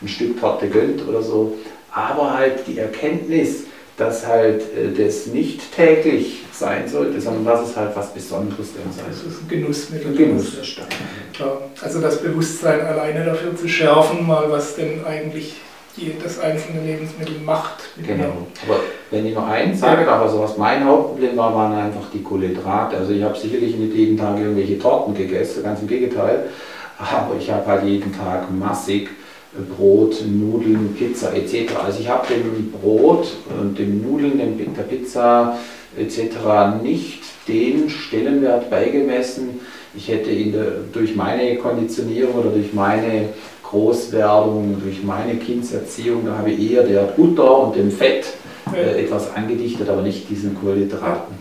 Speaker 2: ein Stück Torte gönnt oder so. Aber halt die Erkenntnis, dass halt das nicht täglich sein sollte, sondern dass es halt was Besonderes dann sein
Speaker 1: Das ist ein Genussmittel.
Speaker 2: Ein Genuss.
Speaker 1: Ja, also das Bewusstsein alleine dafür zu schärfen, mal was denn eigentlich die, das einzelne Lebensmittel macht.
Speaker 2: Genau. Aber wenn ich noch eins sage, ja. also was mein Hauptproblem war, waren einfach die Kohlenhydrate. Also ich habe sicherlich nicht jeden Tag irgendwelche Torten gegessen, ganz im Gegenteil. Aber ich habe halt jeden Tag massig Brot, Nudeln, Pizza etc. Also ich habe dem Brot und dem Nudeln, dem, der Pizza etc. nicht den Stellenwert beigemessen. Ich hätte der, durch meine Konditionierung oder durch meine Großwerdung, durch meine Kindserziehung, da habe ich eher der Butter und dem Fett äh, etwas angedichtet, aber nicht diesen Kohlenhydraten.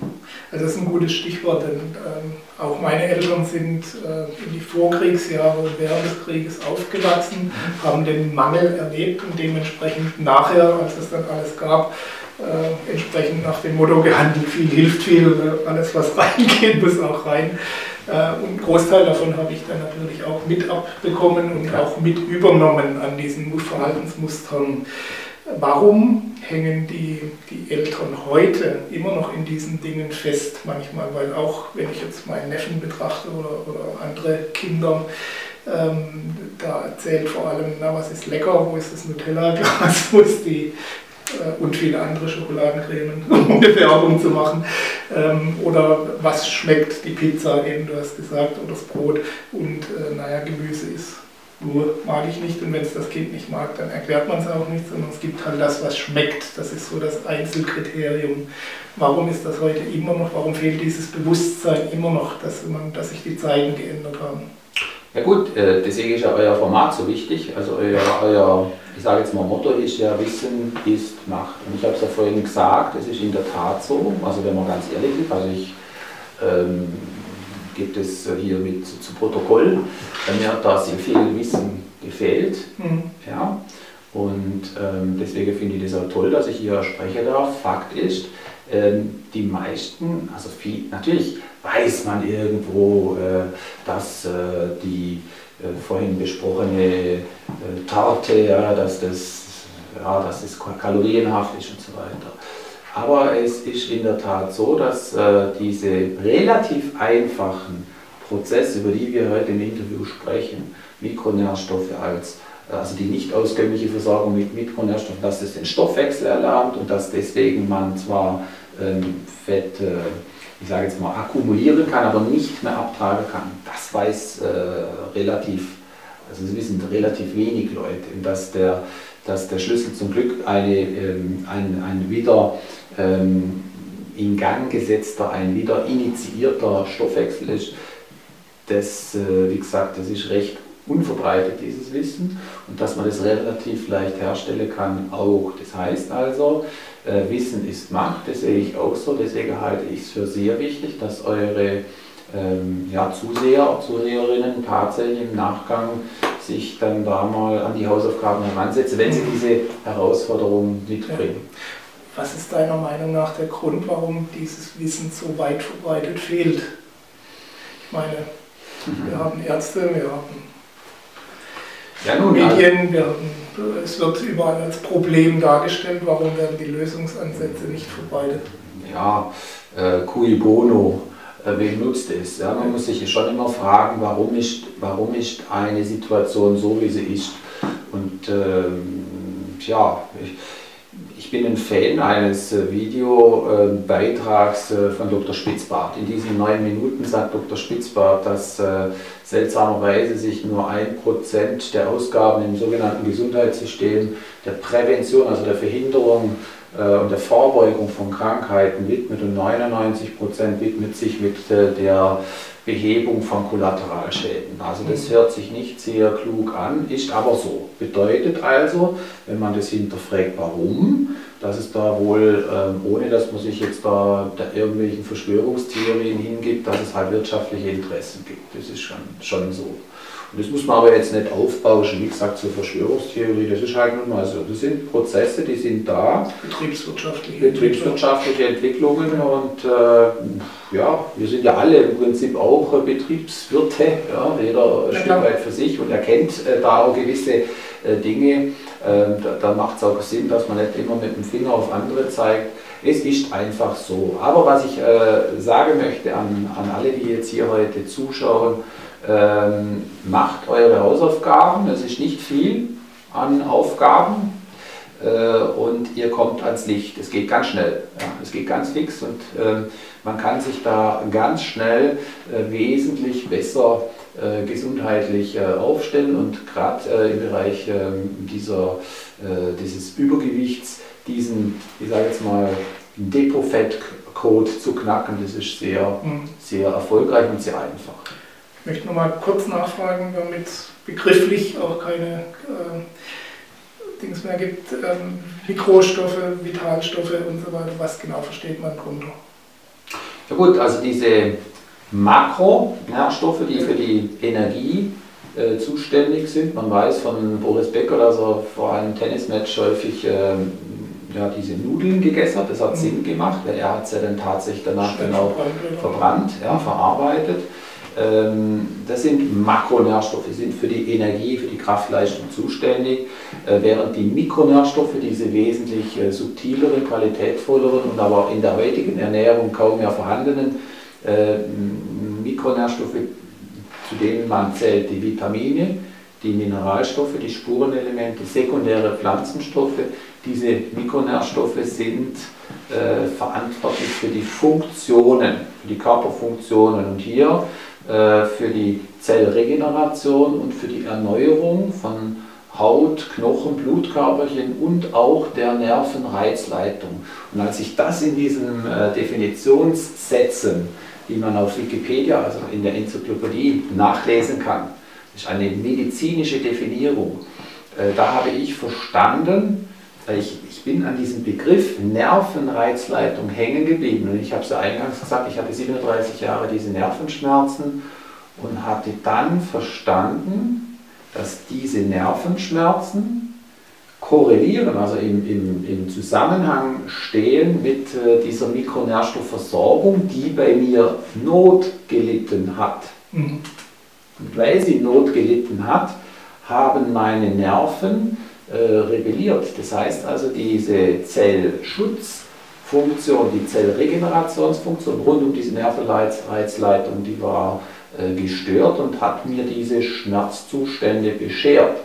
Speaker 1: Also das ist ein gutes Stichwort, denn ähm, auch meine Eltern sind äh, in die Vorkriegsjahre während des Krieges aufgewachsen, haben den Mangel erlebt und dementsprechend nachher, als es dann alles gab, äh, entsprechend nach dem Motto gehandelt, viel hilft viel, alles was reingeht, muss auch rein. Äh, und einen Großteil davon habe ich dann natürlich auch mit abbekommen und auch mit übernommen an diesen Verhaltensmustern. Warum hängen die, die Eltern heute immer noch in diesen Dingen fest? Manchmal, weil auch wenn ich jetzt meinen Neffen betrachte oder, oder andere Kinder, ähm, da erzählt vor allem, na, was ist lecker, wo ist das Nutella-Glas, wo ist die und viele andere Schokoladencremen, um eine Werbung zu machen. Ähm, oder was schmeckt die Pizza, eben du hast gesagt, oder das Brot. Und äh, naja, Gemüse ist nur mag ich nicht und wenn es das Kind nicht mag, dann erklärt man es auch nicht, sondern es gibt halt das, was schmeckt. Das ist so das Einzelkriterium. Warum ist das heute immer noch, warum fehlt dieses Bewusstsein immer noch, dass, man, dass sich die Zeiten geändert haben?
Speaker 2: Ja gut, äh, deswegen ist ja euer Format so wichtig. Also euer, euer ich sage jetzt mal, Motto ist ja, Wissen ist Macht. Und ich habe es ja vorhin gesagt, es ist in der Tat so, also wenn man ganz ehrlich ist, also ich ähm, gibt es hier mit zu Protokoll, mir hat da sehr viel Wissen gefehlt. Mhm. Ja, und ähm, deswegen finde ich das auch toll, dass ich hier sprechen darf. Fakt ist, ähm, die meisten, also viel, natürlich weiß man irgendwo, äh, dass äh, die äh, vorhin besprochene Tarte, ja, dass, das, ja, dass das kalorienhaft ist und so weiter. Aber es ist in der Tat so, dass diese relativ einfachen Prozesse, über die wir heute im Interview sprechen, Mikronährstoffe als also die nicht auskömmliche Versorgung mit Mikronährstoffen, dass es den Stoffwechsel erlernt und dass deswegen man zwar ähm, Fett äh, ich sage jetzt mal, akkumulieren kann, aber nicht mehr abtragen kann. Das weiß äh, relativ, also das wissen relativ wenig Leute, dass der, dass der Schlüssel zum Glück eine, ähm, ein, ein wieder ähm, in Gang gesetzter, ein wieder initiierter Stoffwechsel ist. Das, äh, wie gesagt, das ist recht unverbreitet, dieses Wissen, und dass man das relativ leicht herstellen kann, auch. Das heißt also, äh, Wissen ist Macht, das sehe ich auch so, deswegen halte ich es für sehr wichtig, dass eure ähm, ja, Zuseher, Zuseherinnen tatsächlich im Nachgang sich dann da mal an die Hausaufgaben heransetzen, wenn sie diese Herausforderungen mitbringen.
Speaker 1: Was ist deiner Meinung nach der Grund, warum dieses Wissen so weit verbreitet fehlt? Ich meine, wir mhm. haben Ärzte, wir haben ja, nun, Medien, wir haben es wird überall als Problem dargestellt. Warum werden die Lösungsansätze nicht verbreitet?
Speaker 2: Ja, äh, cui bono, äh, wen nutzt es? Ja, man muss sich schon immer fragen, warum ist, warum ist eine Situation so, wie sie ist. Und ähm, ja, ich, ich bin ein Fan eines äh, Videobeitrags äh, von Dr. Spitzbart. In diesen neun Minuten sagt Dr. Spitzbart, dass äh, seltsamerweise sich nur ein Prozent der Ausgaben im sogenannten Gesundheitssystem der Prävention, also der Verhinderung und der Vorbeugung von Krankheiten widmet und 99 Prozent widmet sich mit der Behebung von Kollateralschäden. Also das mhm. hört sich nicht sehr klug an, ist aber so. Bedeutet also, wenn man das hinterfragt, warum, dass es da wohl, ähm, ohne dass man sich jetzt da, da irgendwelchen Verschwörungstheorien hingibt, dass es halt wirtschaftliche Interessen gibt. Das ist schon, schon so. Und das muss man aber jetzt nicht aufbauschen, wie gesagt, zur Verschwörungstheorie, das ist halt nun mal so. Das sind Prozesse, die sind da.
Speaker 1: Betriebswirtschaftliche,
Speaker 2: Betriebswirtschaftliche Entwicklungen und äh, ja, wir sind ja alle im Prinzip auch Betriebswirte, ja, jeder ein ja, Stück weit für sich und erkennt äh, da auch gewisse äh, Dinge. Ähm, da, da macht es auch Sinn, dass man nicht immer mit dem Finger auf andere zeigt. Es ist einfach so. Aber was ich äh, sagen möchte an, an alle, die jetzt hier heute zuschauen, ähm, macht eure Hausaufgaben, es ist nicht viel an Aufgaben äh, und ihr kommt ans Licht. Es geht ganz schnell, ja, es geht ganz fix und äh, man kann sich da ganz schnell äh, wesentlich besser äh, gesundheitlich äh, aufstellen und gerade äh, im Bereich ähm, dieser, dieses Übergewichts diesen, ich sage jetzt mal, Depot-Fett-Code zu knacken, das ist sehr, mhm. sehr erfolgreich und sehr einfach.
Speaker 1: Ich möchte nochmal kurz nachfragen, damit begrifflich auch keine äh, Dings mehr gibt. Ähm, Mikrostoffe, Vitalstoffe und so weiter. Was genau versteht man darunter?
Speaker 2: Ja gut, also diese Makronährstoffe, die für die Energie äh, zuständig sind. Man weiß von Boris Becker, dass er vor einem Tennismatch häufig ähm, ja, diese Nudeln gegessen hat. Das hat mhm. Sinn gemacht, weil er hat es ja dann tatsächlich danach Schnell genau verbrannt, ja, verarbeitet. Ähm, das sind Makronährstoffe, sind für die Energie, für die Kraftleistung zuständig, äh, während die Mikronährstoffe, diese wesentlich äh, subtileren, qualitätvolleren und aber in der heutigen Ernährung kaum mehr vorhandenen äh, Mikronährstoffe, zu denen man zählt die Vitamine, die Mineralstoffe, die Spurenelemente, sekundäre Pflanzenstoffe. Diese Mikronährstoffe sind verantwortlich für die Funktionen, für die Körperfunktionen. Und hier für die Zellregeneration und für die Erneuerung von Haut, Knochen, Blutkörperchen und auch der Nervenreizleitung. Und als ich das in diesen äh, Definitionssätzen, die man auf Wikipedia, also in der Enzyklopädie, nachlesen kann, ist eine medizinische Definierung, äh, da habe ich verstanden, ich, ich bin an diesem Begriff Nervenreizleitung hängen geblieben. Und ich habe es ja eingangs gesagt, ich hatte 37 Jahre diese Nervenschmerzen und hatte dann verstanden, dass diese Nervenschmerzen korrelieren, also im, im, im Zusammenhang stehen mit äh, dieser Mikronährstoffversorgung, die bei mir Not gelitten hat. Mhm. Und weil sie Not gelitten hat, haben meine Nerven rebelliert. Das heißt also, diese Zellschutzfunktion, die Zellregenerationsfunktion rund um diese Nervenreizleitung, die war äh, gestört und hat mir diese Schmerzzustände beschert.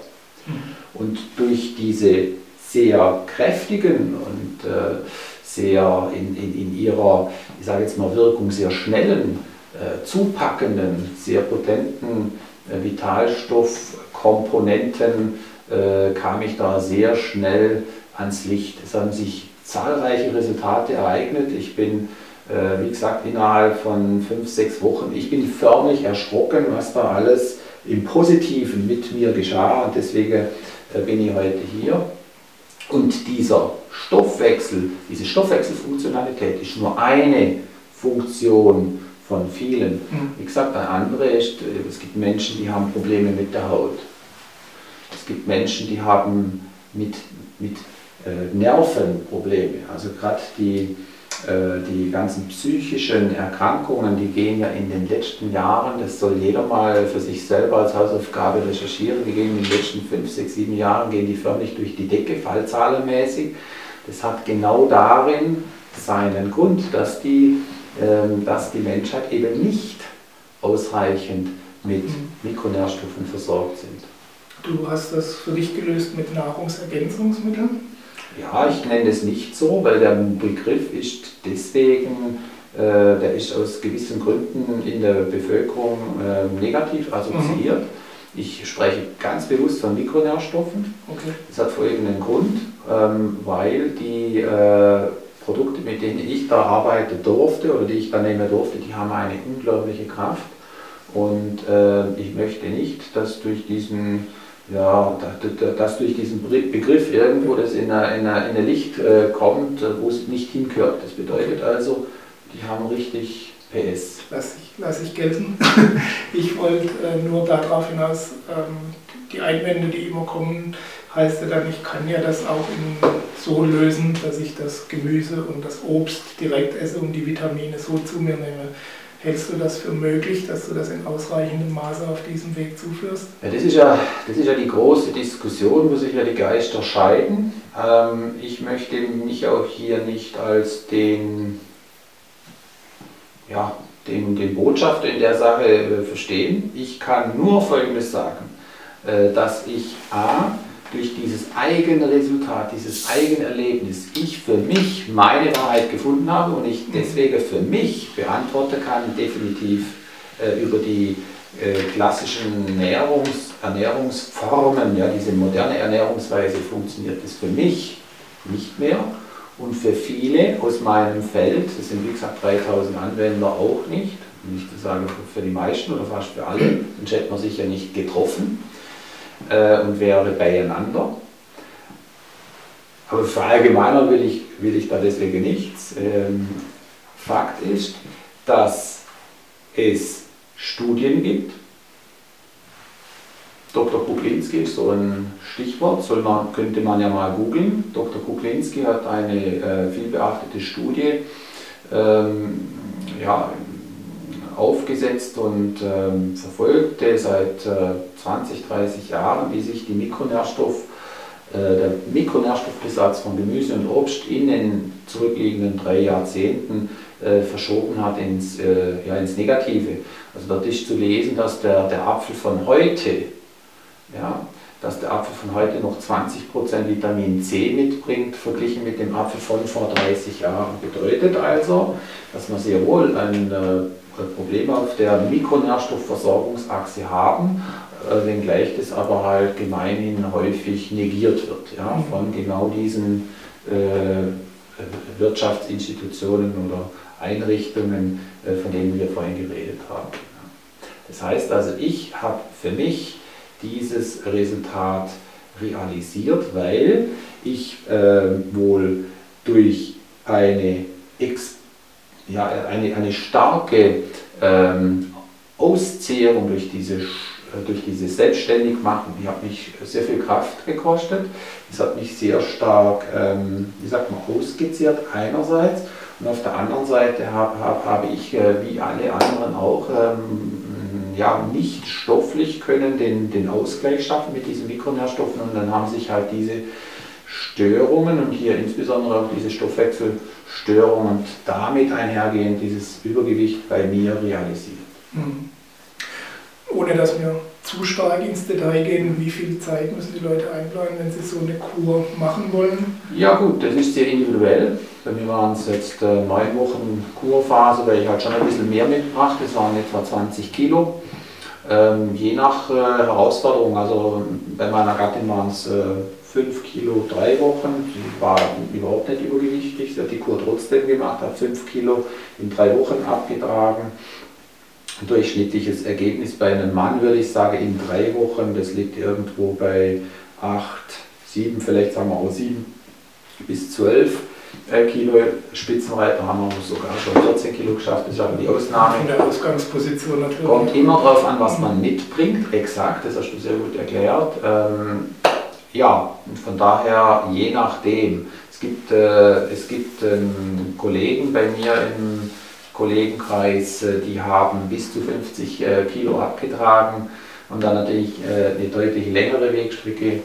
Speaker 2: Mhm. Und durch diese sehr kräftigen und äh, sehr in, in, in ihrer, ich sage jetzt mal, Wirkung sehr schnellen, äh, zupackenden, sehr potenten äh, Vitalstoffkomponenten äh, kam ich da sehr schnell ans Licht. Es haben sich zahlreiche Resultate ereignet. Ich bin, äh, wie gesagt, innerhalb von fünf, sechs Wochen, ich bin förmlich erschrocken, was da alles im Positiven mit mir geschah und deswegen äh, bin ich heute hier. Und dieser Stoffwechsel, diese Stoffwechselfunktionalität ist nur eine Funktion von vielen. Mhm. Wie gesagt, eine andere ist, äh, es gibt Menschen, die haben Probleme mit der Haut. Es gibt Menschen, die haben mit, mit äh, Nerven Probleme. Also gerade die, äh, die ganzen psychischen Erkrankungen, die gehen ja in den letzten Jahren, das soll jeder mal für sich selber als Hausaufgabe recherchieren, die gehen in den letzten 5, 6, 7 Jahren, gehen die förmlich durch die Decke, fallzahlenmäßig. Das hat genau darin seinen Grund, dass die, äh, dass die Menschheit eben nicht ausreichend mit mhm. Mikronährstoffen versorgt sind.
Speaker 1: Du hast das für dich gelöst mit Nahrungsergänzungsmitteln?
Speaker 2: Ja, ich nenne es nicht so, weil der Begriff ist deswegen, äh, der ist aus gewissen Gründen in der Bevölkerung äh, negativ assoziiert. Mhm. Ich spreche ganz bewusst von Mikronährstoffen. Okay. Das hat folgenden Grund, ähm, weil die äh, Produkte, mit denen ich da arbeiten durfte oder die ich da nehmen durfte, die haben eine unglaubliche Kraft. Und äh, ich möchte nicht, dass durch diesen ja, dass durch diesen Begriff irgendwo das in ein in Licht äh, kommt, wo es nicht hingehört. Das bedeutet also, die haben richtig PS.
Speaker 1: Lass ich, lass ich gelten. ich wollte äh, nur darauf hinaus, ähm, die Einwände, die immer kommen, heißt ja dann, ich kann ja das auch so lösen, dass ich das Gemüse und das Obst direkt esse und die Vitamine so zu mir nehme. Hältst du das für möglich, dass du das in ausreichendem Maße auf diesem Weg zuführst?
Speaker 2: Ja, das, ist ja, das ist ja die große Diskussion, wo sich ja die Geister scheiden. Ähm, ich möchte mich auch hier nicht als den, ja, den, den Botschafter in der Sache äh, verstehen. Ich kann nur Folgendes sagen, äh, dass ich A, durch dieses eigene Resultat, dieses eigene Erlebnis, ich für mich meine Wahrheit gefunden habe und ich deswegen für mich beantworten kann, definitiv äh, über die äh, klassischen Ernährungs Ernährungsformen, ja, diese moderne Ernährungsweise funktioniert das für mich nicht mehr und für viele aus meinem Feld, das sind wie gesagt 3000 Anwender auch nicht, nicht zu sagen für die meisten oder fast für alle, sonst hätte man sich ja nicht getroffen äh, und wäre beieinander. Aber verallgemeinern will ich, will ich da deswegen nichts. Ähm, Fakt ist, dass es Studien gibt. Dr. Kuklinski ist so ein Stichwort, soll man, könnte man ja mal googeln. Dr. Kuklinski hat eine äh, vielbeachtete Studie ähm, ja, aufgesetzt und ähm, verfolgte seit äh, 20, 30 Jahren, wie sich die Mikronährstoff, äh, der Mikronährstoffbesatz von Gemüse und Obst in den zurückliegenden drei Jahrzehnten äh, verschoben hat ins, äh, ja, ins Negative. Also dort ist zu lesen, dass der, der Apfel von heute, ja, dass der Apfel von heute noch 20% Vitamin C mitbringt, verglichen mit dem Apfel von vor 30 Jahren. Bedeutet also, dass man sehr wohl ein äh, Problem auf der Mikronährstoffversorgungsachse haben, äh, wenngleich das aber halt gemeinhin häufig negiert wird ja, mhm. von genau diesen äh, Wirtschaftsinstitutionen oder Einrichtungen, äh, von denen wir vorhin geredet haben. Das heißt also, ich habe für mich dieses Resultat realisiert, weil ich äh, wohl durch eine, ex, ja, eine, eine starke ähm, Auszehrung durch diese äh, durch dieses Selbstständigmachen, die hat mich sehr viel Kraft gekostet. Das hat mich sehr stark, ähm, wie sagt man, ausgezehrt einerseits. Und auf der anderen Seite habe hab, hab ich, äh, wie alle anderen auch, ähm, ja, nicht stofflich können den, den Ausgleich schaffen mit diesen Mikronährstoffen und dann haben sich halt diese Störungen und hier insbesondere auch diese Stoffwechselstörungen und damit einhergehend dieses Übergewicht bei mir realisiert. Mhm
Speaker 1: ohne dass wir zu stark ins Detail gehen, wie viel Zeit müssen die Leute einplanen, wenn sie so eine Kur machen wollen?
Speaker 2: Ja gut, das ist sehr individuell. Bei mir waren es jetzt äh, neun Wochen Kurphase, weil ich halt schon ein bisschen mehr mitgebracht, das waren etwa 20 Kilo. Ähm, je nach äh, Herausforderung, also bei meiner Gattin waren es äh, 5 Kilo drei Wochen, sie war überhaupt nicht übergewichtig, sie hat die Kur trotzdem gemacht, hat 5 Kilo in drei Wochen abgetragen durchschnittliches Ergebnis bei einem Mann, würde ich sagen, in drei Wochen, das liegt irgendwo bei 8, 7, vielleicht sagen wir auch 7 bis 12 äh, Kilo. Spitzenreiter haben wir sogar schon 14 Kilo geschafft, das ist aber die Ausnahme.
Speaker 1: In der Ausgangsposition natürlich.
Speaker 2: Kommt immer darauf an, was man mitbringt, exakt, das hast du sehr gut erklärt. Ähm, ja, und von daher je nachdem. Es gibt, äh, es gibt einen Kollegen bei mir im Kollegenkreis, äh, die haben bis zu 50 äh, Kilo abgetragen und dann natürlich äh, eine deutlich längere Wegstrecke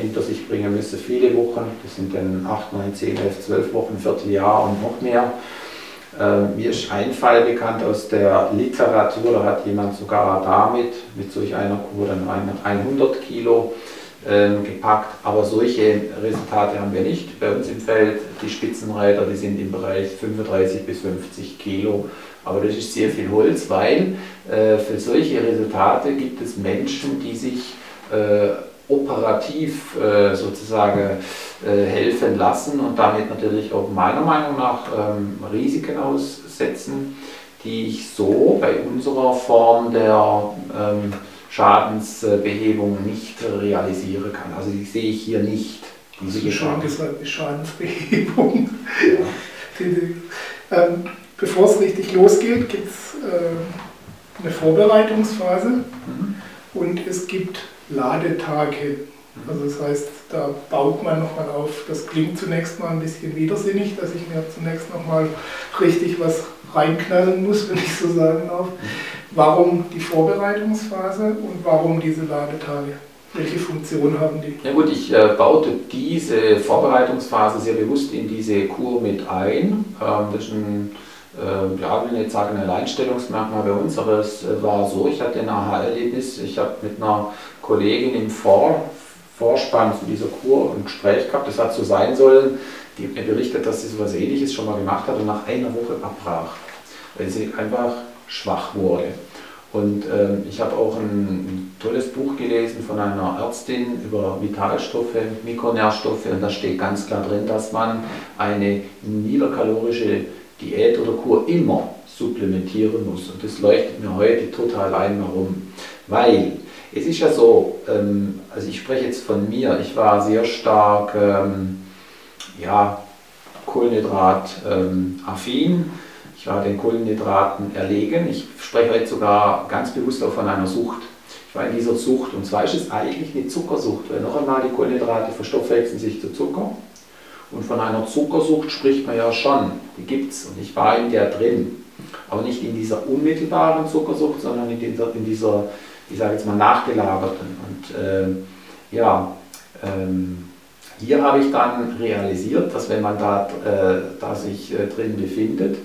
Speaker 2: hinter sich bringen müssen, viele Wochen, das sind dann 8, 9, 10, 11, 12 Wochen, Vierteljahr und noch mehr. Mir ist ein Fall bekannt aus der Literatur, da hat jemand sogar damit, mit solch einer Kur, dann 100 Kilo ähm, gepackt. Aber solche Resultate haben wir nicht bei uns im Feld. Die Spitzenreiter, die sind im Bereich 35 bis 50 Kilo. Aber das ist sehr viel Holz, weil äh, für solche Resultate gibt es Menschen, die sich äh, operativ äh, sozusagen äh, helfen lassen und damit natürlich auch meiner Meinung nach ähm, Risiken aussetzen, die ich so bei unserer Form der ähm, Schadensbehebung nicht realisieren kann. Also die sehe ich hier nicht.
Speaker 1: Diese Gefahr. Schön gesagt, die Schadensbehebung. Ja. ähm, bevor es richtig losgeht, gibt es äh, eine Vorbereitungsphase mhm. und es gibt Ladetage. Also das heißt, da baut man nochmal auf. Das klingt zunächst mal ein bisschen widersinnig, dass ich mir zunächst nochmal richtig was reinknallen muss, wenn ich so sagen darf. Warum die Vorbereitungsphase und warum diese Ladetage? Welche Funktion haben die?
Speaker 2: Ja gut, ich äh, baute diese Vorbereitungsphase sehr bewusst in diese Kur mit ein. Ähm, das ist ein, äh, ja, will nicht sagen ein Alleinstellungsmerkmal bei uns, aber es äh, war so, ich hatte ein Aha-Erlebnis. Ich habe mit einer Kollegin im Vor Vorspann zu dieser Kur ein Gespräch gehabt, das hat so sein sollen. Die mir berichtet, dass sie so etwas Ähnliches schon mal gemacht hat und nach einer Woche abbrach, weil sie einfach schwach wurde. Und ähm, ich habe auch ein, ein, tolles Buch gelesen von einer Ärztin über Vitalstoffe, Mikronährstoffe und da steht ganz klar drin, dass man eine niederkalorische Diät oder Kur immer supplementieren muss. Und das leuchtet mir heute total ein, warum. Weil es ist ja so, ähm, also ich spreche jetzt von mir, ich war sehr stark ähm, ja, Kohlenhydrat-affin. Ähm, ich war den Kohlenhydraten erlegen. Ich spreche heute sogar ganz bewusst auch von einer Sucht. Ich war in dieser Sucht und zwar ist es eigentlich eine Zuckersucht, weil noch einmal die Kohlenhydrate verstoffwechseln sich zu Zucker. Und von einer Zuckersucht spricht man ja schon, die gibt es und ich war in der drin. Aber nicht in dieser unmittelbaren Zuckersucht, sondern in dieser, in dieser ich sage jetzt mal, nachgelagerten. Und äh, ja, ähm, hier habe ich dann realisiert, dass wenn man da, äh, da sich äh, drin befindet,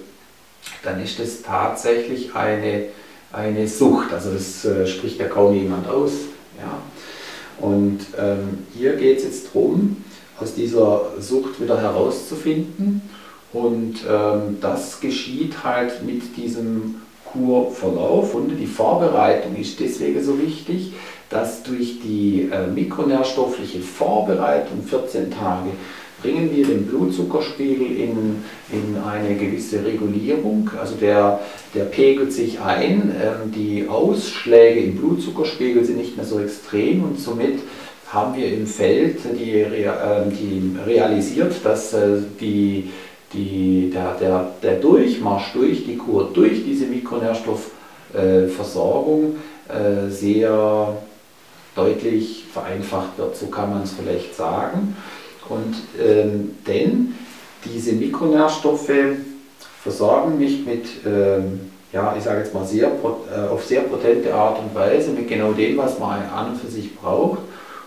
Speaker 2: dann ist es tatsächlich eine, eine Sucht. Also das äh, spricht ja kaum jemand aus. Ja. Und ähm, hier geht es jetzt darum, aus dieser Sucht wieder herauszufinden. Und ähm, das geschieht halt mit diesem Kurverlauf und die Vorbereitung ist deswegen so wichtig, dass durch die äh, mikronährstoffliche Vorbereitung 14 Tage bringen wir den Blutzuckerspiegel in, in eine gewisse Regulierung, also der, der pegelt sich ein, ähm, die Ausschläge im Blutzuckerspiegel sind nicht mehr so extrem und somit haben wir im Feld die, äh, die realisiert, dass äh, die die, der, der, der Durchmarsch durch die Kur, durch diese Mikronährstoffversorgung äh, sehr deutlich vereinfacht wird, so kann man es vielleicht sagen. Und ähm, denn diese Mikronährstoffe versorgen mich mit, ähm, ja, ich sage jetzt mal, sehr, äh, auf sehr potente Art und Weise mit genau dem, was man an und für sich braucht.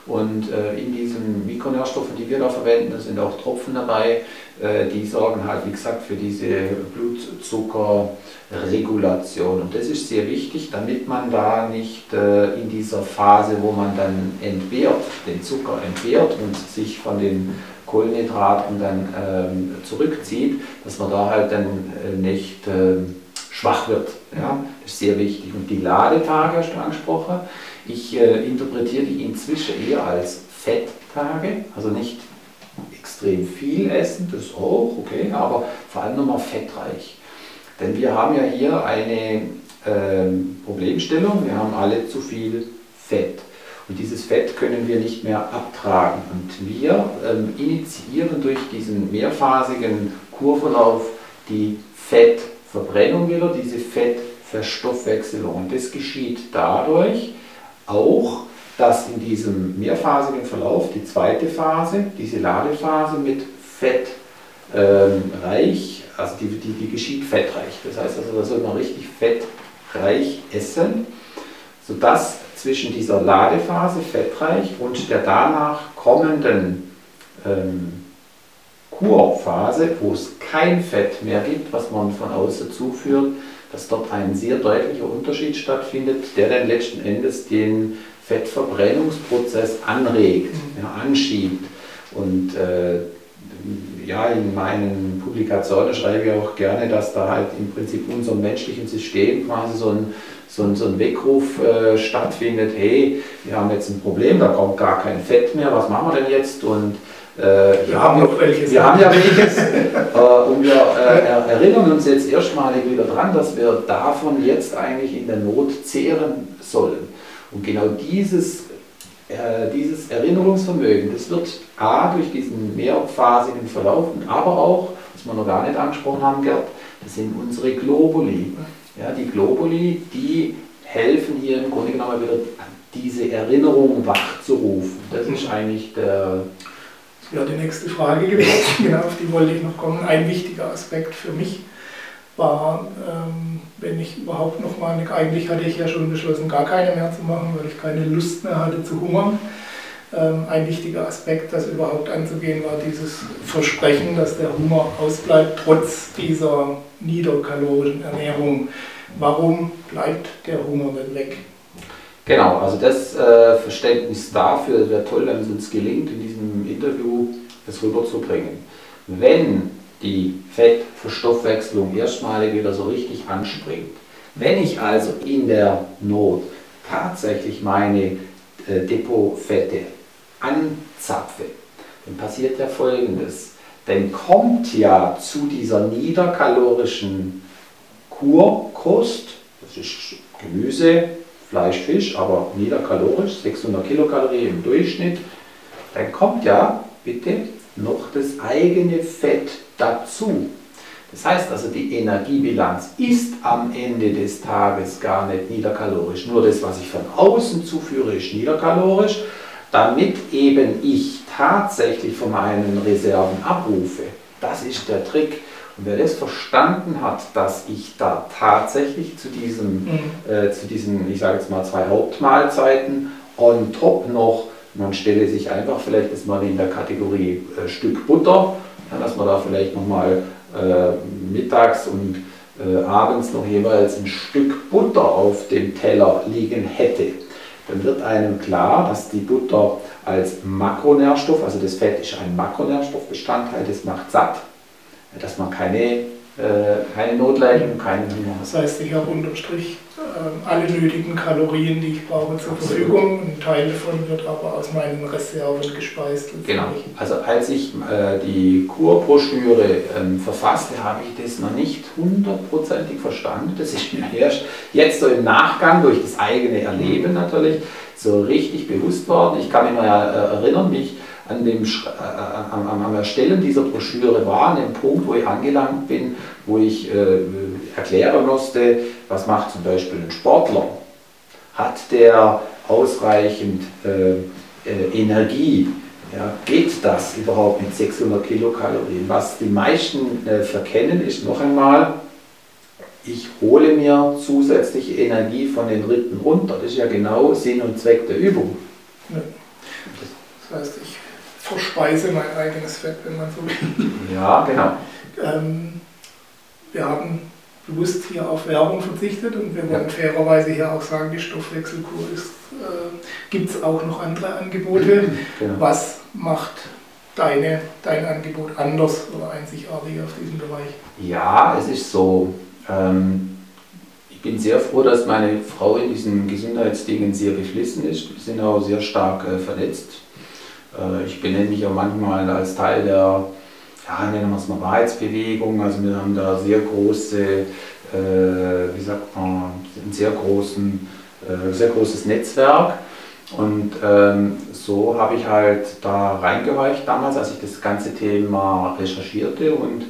Speaker 2: Und äh, in diesen Mikronährstoffen, die wir da verwenden, sind auch Tropfen dabei, die sorgen halt, wie gesagt, für diese Blutzuckerregulation. Und das ist sehr wichtig, damit man da nicht äh, in dieser Phase, wo man dann entbehrt, den Zucker entbehrt und sich von den Kohlenhydraten dann ähm, zurückzieht, dass man da halt dann äh, nicht ähm, schwach wird. Ja? Das ist sehr wichtig. Und die Ladetage hast du angesprochen. Ich äh, interpretiere die inzwischen eher als Fetttage, also nicht extrem viel essen, das auch, okay, aber vor allem nochmal fettreich. Denn wir haben ja hier eine ähm, Problemstellung, wir haben alle zu viel Fett. Und dieses Fett können wir nicht mehr abtragen. Und wir ähm, initiieren durch diesen mehrphasigen Kurverlauf die Fettverbrennung wieder, diese Fettverstoffwechselung. Und das geschieht dadurch auch, dass in diesem mehrphasigen Verlauf die zweite Phase, diese Ladephase mit Fett ähm, also die, die, die geschieht fettreich. Das heißt also, da soll man richtig fettreich essen, sodass zwischen dieser Ladephase fettreich und der danach kommenden ähm, Kurphase, wo es kein Fett mehr gibt, was man von außen zuführt, dass dort ein sehr deutlicher Unterschied stattfindet, der dann letzten Endes den Fettverbrennungsprozess anregt, mhm. ja, anschiebt. Und äh, ja, in meinen Publikationen schreibe ich auch gerne, dass da halt im Prinzip unserem menschlichen System quasi so ein, so ein, so ein Weckruf äh, stattfindet, hey, wir haben jetzt ein Problem, da kommt gar kein Fett mehr, was machen wir denn jetzt? Und
Speaker 1: äh, wir haben noch welches.
Speaker 2: Wir haben ja welches. äh, und wir äh, erinnern uns jetzt erstmalig wieder dran, dass wir davon jetzt eigentlich in der Not zehren sollen. Und genau dieses äh, dieses Erinnerungsvermögen, das wird A durch diesen mehrphasigen Verlauf, aber auch, was wir noch gar nicht angesprochen haben, Gerd, das sind unsere Globuli. Ja, die Globuli, die helfen hier im Grunde genommen wieder diese Erinnerung wachzurufen. Das ist eigentlich der.
Speaker 1: Das wäre die nächste Frage gewesen, genau, auf die wollte ich noch kommen. Ein wichtiger Aspekt für mich war, ähm, wenn ich überhaupt noch mal, eigentlich hatte ich ja schon beschlossen, gar keine mehr zu machen, weil ich keine Lust mehr hatte zu hungern. Ähm, ein wichtiger Aspekt, das überhaupt anzugehen, war dieses Versprechen, dass der Hunger ausbleibt, trotz dieser niederkalorischen Ernährung. Warum bleibt der Hunger nicht weg?
Speaker 2: Genau, also das äh, Verständnis dafür wäre toll, wenn es uns gelingt, in diesem Interview das rüberzubringen. Wenn die Fettverstoffwechslung erstmalig wieder so richtig anspringt. Wenn ich also in der Not tatsächlich meine äh, Depotfette anzapfe, dann passiert ja Folgendes. Dann kommt ja zu dieser niederkalorischen Kurkost, das ist Gemüse, Fleisch, Fisch, aber niederkalorisch, 600 Kilokalorien im Durchschnitt, dann kommt ja bitte noch das eigene Fett dazu. Das heißt also, die Energiebilanz ist am Ende des Tages gar nicht niederkalorisch. Nur das, was ich von außen zuführe, ist niederkalorisch, damit eben ich tatsächlich von meinen Reserven abrufe. Das ist der Trick. Und wer das verstanden hat, dass ich da tatsächlich zu, diesem, mhm. äh, zu diesen, ich sage jetzt mal, zwei Hauptmahlzeiten on top noch, man stelle sich einfach vielleicht das mal in der Kategorie äh, Stück Butter ja, dass man da vielleicht nochmal äh, mittags und äh, abends noch jeweils ein Stück Butter auf dem Teller liegen hätte, dann wird einem klar, dass die Butter als Makronährstoff, also das Fett ist ein Makronährstoffbestandteil, das macht satt, dass man keine keine Notleidung, keinen Hunger.
Speaker 1: Das heißt, ich habe unterm Strich äh, alle nötigen Kalorien, die ich brauche, zur Verfügung. Ein Teil davon wird aber aus meinen Reserven gespeist.
Speaker 2: Genau. Also als ich äh, die Kurbroschüre ähm, verfasste, habe ich das noch nicht hundertprozentig verstanden. Das ist mir erst jetzt so im Nachgang durch das eigene Erleben natürlich so richtig bewusst worden. Ich kann mich noch erinnern, wie ich an dem, äh, am, am Erstellen dieser Broschüre war, an dem Punkt, wo ich angelangt bin, wo ich äh, erklären musste, was macht zum Beispiel ein Sportler? Hat der ausreichend äh, äh, Energie? Ja, geht das überhaupt mit 600 Kilokalorien? Was die meisten äh, verkennen, ist noch einmal, ich hole mir zusätzliche Energie von den Rippen runter. Das ist ja genau Sinn und Zweck der Übung.
Speaker 1: Das heißt, ich verspeise mein eigenes Fett, wenn man so will.
Speaker 2: Ja, genau.
Speaker 1: Ähm, wir haben bewusst hier auf Werbung verzichtet und wir wollen ja. fairerweise hier auch sagen, die Stoffwechselkur ist, äh, gibt es auch noch andere Angebote. Genau. Was macht deine, dein Angebot anders oder einzigartig auf diesem Bereich?
Speaker 2: Ja, es ist so. Ähm, ich bin sehr froh, dass meine Frau in diesen Gesundheitsdingen sehr geflissen ist. Wir sind auch sehr stark äh, vernetzt ich benenne mich ja manchmal als Teil der, ja, nennen wir es mal Wahrheitsbewegung. Also wir haben da sehr große, äh, wie sagt man, ein sehr, großen, äh, sehr großes Netzwerk. Und ähm, so habe ich halt da reingehorcht damals, als ich das ganze Thema recherchierte und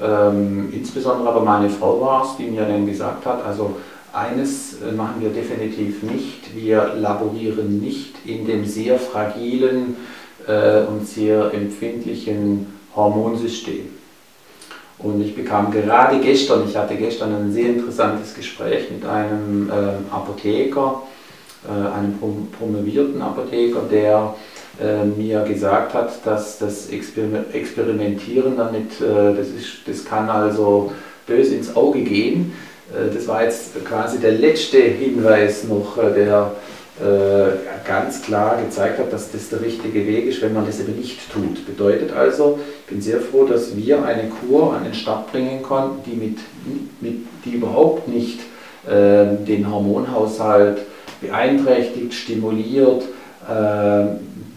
Speaker 2: ähm, insbesondere aber meine Frau war es, die mir dann gesagt hat, also eines äh, machen wir definitiv nicht, wir laborieren nicht in dem sehr fragilen äh, und sehr empfindlichen Hormonsystem. Und ich bekam gerade gestern, ich hatte gestern ein sehr interessantes Gespräch mit einem äh, Apotheker, einem prom promovierten Apotheker, der mir gesagt hat, dass das Exper Experimentieren damit, das, ist, das kann also böse ins Auge gehen. Äh, das war jetzt quasi der letzte Hinweis noch, der äh, ganz klar gezeigt hat, dass das der richtige Weg ist, wenn man das eben nicht tut. Bedeutet also, ich bin sehr froh, dass wir eine Kur an den Start bringen konnten, die, mit, mit, die überhaupt nicht äh, den Hormonhaushalt beeinträchtigt, stimuliert, äh,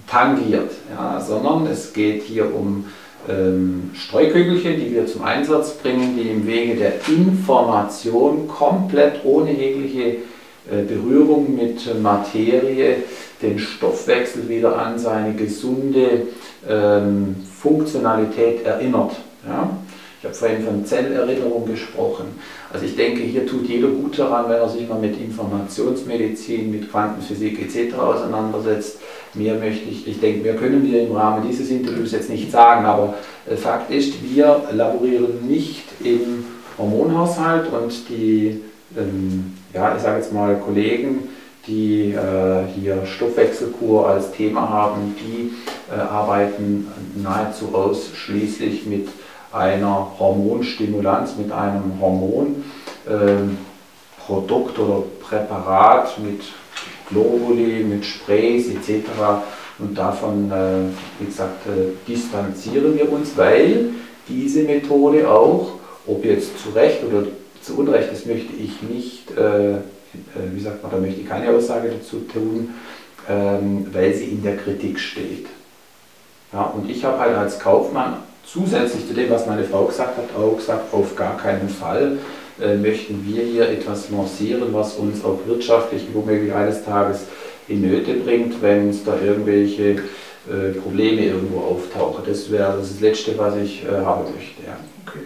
Speaker 2: tangiert, ja, sondern es geht hier um ähm, Streukügelchen, die wir zum Einsatz bringen, die im Wege der Information komplett ohne jegliche äh, Berührung mit Materie den Stoffwechsel wieder an seine gesunde ähm, Funktionalität erinnert. Ja? Ich habe vorhin von Zellerinnerung gesprochen. Also ich denke, hier tut jeder gut daran, wenn er sich mal mit Informationsmedizin, mit Quantenphysik etc. auseinandersetzt. Mehr möchte ich, ich denke, mehr können wir im Rahmen dieses Interviews jetzt nicht sagen, aber äh, Fakt ist, wir laborieren nicht im Hormonhaushalt und die ähm, ja, ich sage jetzt mal Kollegen, die äh, hier Stoffwechselkur als Thema haben, die äh, arbeiten nahezu ausschließlich mit einer Hormonstimulanz, mit einem Hormonprodukt ähm, oder Präparat, mit Globuli, mit Sprays etc. Und davon, äh, wie gesagt, äh, distanzieren wir uns, weil diese Methode auch, ob jetzt zu Recht oder zu Unrecht, das möchte ich nicht, äh, wie sagt man, da möchte ich keine Aussage dazu tun, ähm, weil sie in der Kritik steht. Ja, und ich habe halt als Kaufmann zusätzlich zu dem, was meine Frau gesagt hat, auch gesagt, auf gar keinen Fall möchten wir hier etwas lancieren, was uns auch wirtschaftlich womöglich eines Tages in Nöte bringt, wenn es da irgendwelche äh, Probleme irgendwo auftauchen. Das wäre das Letzte, was ich äh, haben möchte. Ja. Okay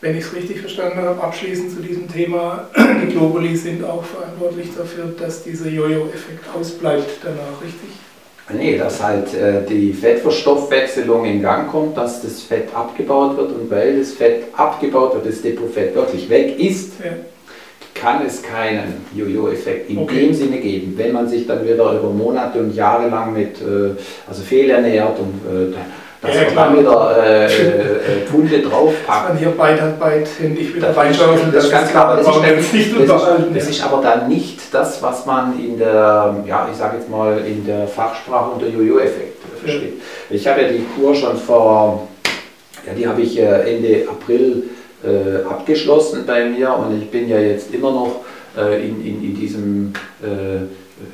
Speaker 1: wenn ich es richtig verstanden habe, abschließend zu diesem Thema, die Globuli sind auch verantwortlich dafür, dass dieser Jojo-Effekt ausbleibt danach, richtig?
Speaker 2: Nee, dass halt äh, die Fettverstoffwechselung in Gang kommt, dass das Fett abgebaut wird und weil das Fett abgebaut wird, das Depotfett wirklich weg ist, ja. kann es keinen Jojo-Effekt in okay. dem Sinne geben. Wenn man sich dann wieder über Monate und Jahre lang mit äh, also fehlernährt und äh, dass ja, man wieder äh, äh, Tunde draufpackt. Dass
Speaker 1: man hier Beitarbeit händig wieder
Speaker 2: reinschaufeln, das, das ist ganz klar. Das, ist, das, nicht das, ist, das ist aber dann nicht das, was man in der, ja, ich sage jetzt mal, in der Fachsprache unter Jojo-Effekt versteht. Ja. Ich habe ja die Kur schon vor, ja, die habe ich äh, Ende April äh, abgeschlossen bei mir und ich bin ja jetzt immer noch äh, in, in, in diesem äh,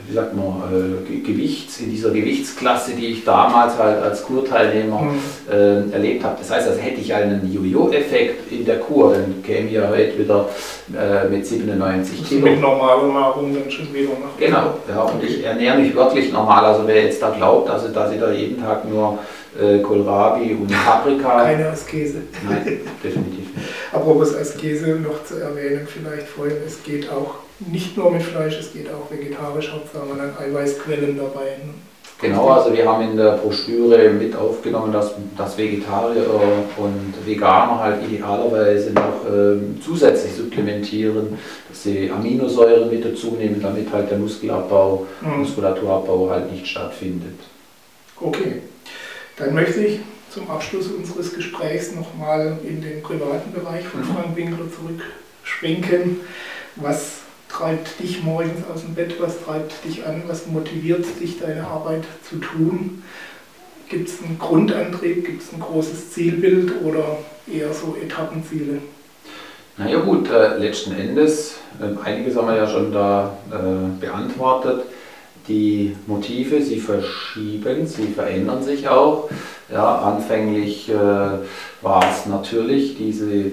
Speaker 2: wie sagt man, äh, Gewichts, in dieser Gewichtsklasse, die ich damals halt als Kurteilnehmer mhm. äh, erlebt habe. Das heißt, also hätte ich einen Jojo-Effekt in der Kur, dann käme ich ja heute wieder äh, mit 97 Kilo.
Speaker 1: Mit normaler Nahrung dann schon wieder nach.
Speaker 2: Genau, ja, und ich ernähre mich wirklich normal. Also wer jetzt da glaubt, also, dass ich da jeden Tag nur äh, Kohlrabi und Paprika.
Speaker 1: Keine Askese.
Speaker 2: Nein, definitiv nicht.
Speaker 1: Apropos Askese noch zu erwähnen, vielleicht vorhin, es geht auch nicht nur mit Fleisch, es geht auch vegetarisch, Hauptsache man hat Eiweißquellen dabei. Ne?
Speaker 2: Genau, also wir haben in der Broschüre mit aufgenommen, dass, dass Vegetarier und Veganer halt idealerweise noch äh, zusätzlich supplementieren, dass sie Aminosäuren mit dazu nehmen, damit halt der Muskelabbau, mhm. Muskulaturabbau halt nicht stattfindet.
Speaker 1: Okay, dann möchte ich zum Abschluss unseres Gesprächs nochmal in den privaten Bereich von mhm. Frank Winkler zurückschwenken. Was treibt dich morgens aus dem Bett, was treibt dich an, was motiviert dich, deine Arbeit zu tun? Gibt es einen Grundantrieb, gibt es ein großes Zielbild oder eher so Etappenziele?
Speaker 2: Naja gut, äh, letzten Endes, äh, einiges haben wir ja schon da äh, beantwortet. Die Motive, sie verschieben, sie verändern sich auch. Ja, anfänglich äh, war es natürlich diese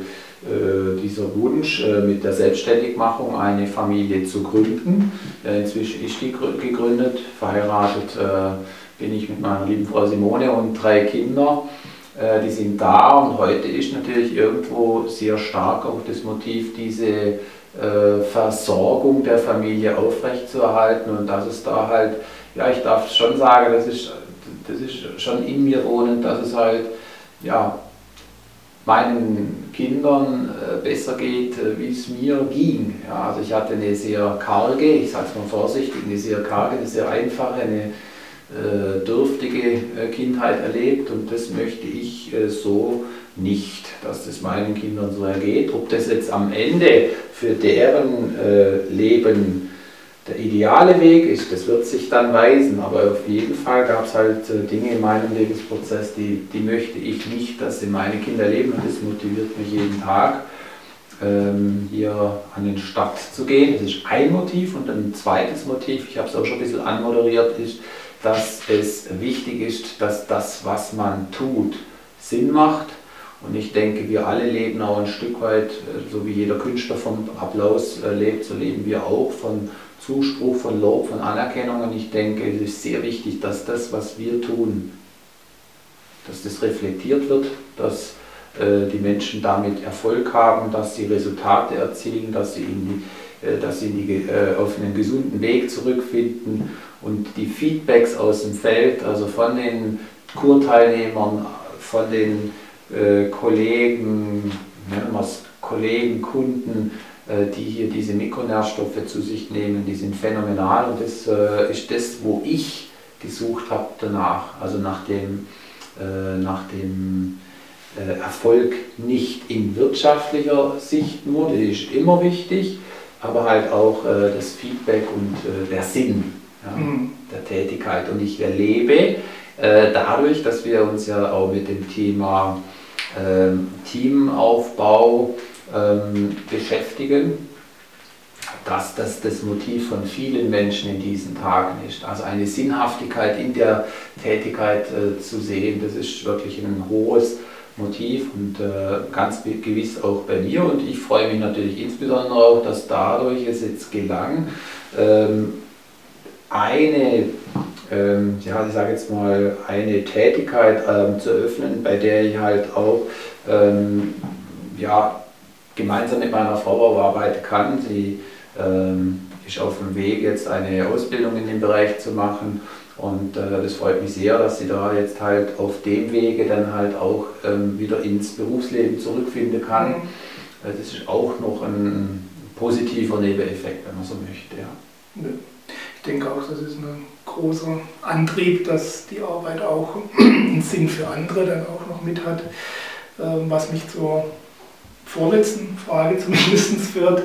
Speaker 2: dieser Wunsch, äh, mit der Selbstständigmachung eine Familie zu gründen. Inzwischen ist die gegründet, verheiratet äh, bin ich mit meiner lieben Frau Simone und drei Kinder. Die sind da und heute ist natürlich irgendwo sehr stark auch das Motiv, diese Versorgung der Familie aufrechtzuerhalten und dass es da halt, ja, ich darf schon sagen, das ist, das ist schon in mir wohnend, dass es halt, ja, meinen Kindern äh, besser geht, äh, wie es mir ging. Ja, also ich hatte eine sehr karge, ich sage es mal vorsichtig, eine sehr karge, eine sehr einfache, eine äh, dürftige äh, Kindheit erlebt und das möchte ich äh, so nicht, dass das meinen Kindern so ergeht. Ob das jetzt am Ende für deren äh, Leben der ideale Weg ist, das wird sich dann weisen, aber auf jeden Fall gab es halt äh, Dinge in meinem Lebensprozess, die, die möchte ich nicht, dass sie meine Kinder leben und das motiviert mich jeden Tag, ähm, hier an den Start zu gehen. Das ist ein Motiv und ein zweites Motiv, ich habe es auch schon ein bisschen anmoderiert, ist, dass es wichtig ist, dass das, was man tut, Sinn macht. Und ich denke, wir alle leben auch ein Stück weit, äh, so wie jeder Künstler vom Applaus äh, lebt, so leben wir auch von Zuspruch, von Lob, von Anerkennung. Und ich denke, es ist sehr wichtig, dass das, was wir tun, dass das reflektiert wird, dass äh, die Menschen damit Erfolg haben, dass sie Resultate erzielen, dass sie, in die, äh, dass sie die, äh, auf einen gesunden Weg zurückfinden und die Feedbacks aus dem Feld, also von den Kurteilnehmern, von den äh, Kollegen, nennen wir es Kollegen, Kunden, die hier diese Mikronährstoffe zu sich nehmen, die sind phänomenal und das äh, ist das, wo ich gesucht habe danach, also nach dem, äh, nach dem Erfolg nicht in wirtschaftlicher Sicht nur, das ist immer wichtig, aber halt auch das Feedback und der Sinn ja, mhm. der Tätigkeit. Und ich erlebe dadurch, dass wir uns ja auch mit dem Thema ähm, Teamaufbau ähm, beschäftigen, dass das das Motiv von vielen Menschen in diesen Tagen ist. Also eine Sinnhaftigkeit in der Tätigkeit äh, zu sehen, das ist wirklich ein hohes Motiv und äh, ganz gewiss auch bei mir. Und ich freue mich natürlich insbesondere auch, dass dadurch es jetzt gelang, ähm, eine, ähm, ja, ich sage jetzt mal, eine Tätigkeit ähm, zu öffnen, bei der ich halt auch ähm, ja, gemeinsam mit meiner Frau arbeiten kann. Sie ähm, ist auf dem Weg, jetzt eine Ausbildung in dem Bereich zu machen. Und äh, das freut mich sehr, dass sie da jetzt halt auf dem Wege dann halt auch ähm, wieder ins Berufsleben zurückfinden kann. Mhm. Äh, das ist auch noch ein positiver Nebeneffekt, wenn man so möchte. Ja.
Speaker 1: Ich denke auch, das ist ein großer Antrieb, dass die Arbeit auch einen Sinn für andere dann auch noch mit hat, ähm, was mich zur vorletzten Frage zumindest führt,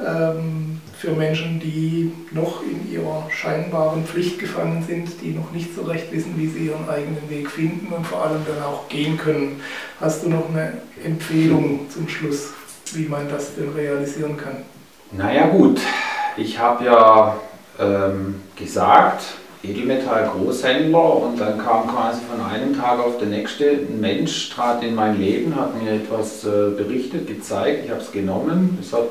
Speaker 1: ähm, für Menschen, die noch in ihrer scheinbaren Pflicht gefangen sind, die noch nicht so recht wissen, wie sie ihren eigenen Weg finden und vor allem dann auch gehen können. Hast du noch eine Empfehlung zum Schluss, wie man das denn realisieren kann?
Speaker 2: Naja gut, ich habe ja ähm, gesagt, Edelmetall-Großhändler und dann kam quasi von einem Tag auf den nächsten ein Mensch, trat in mein Leben, hat mir etwas äh, berichtet, gezeigt, ich habe es genommen, es hat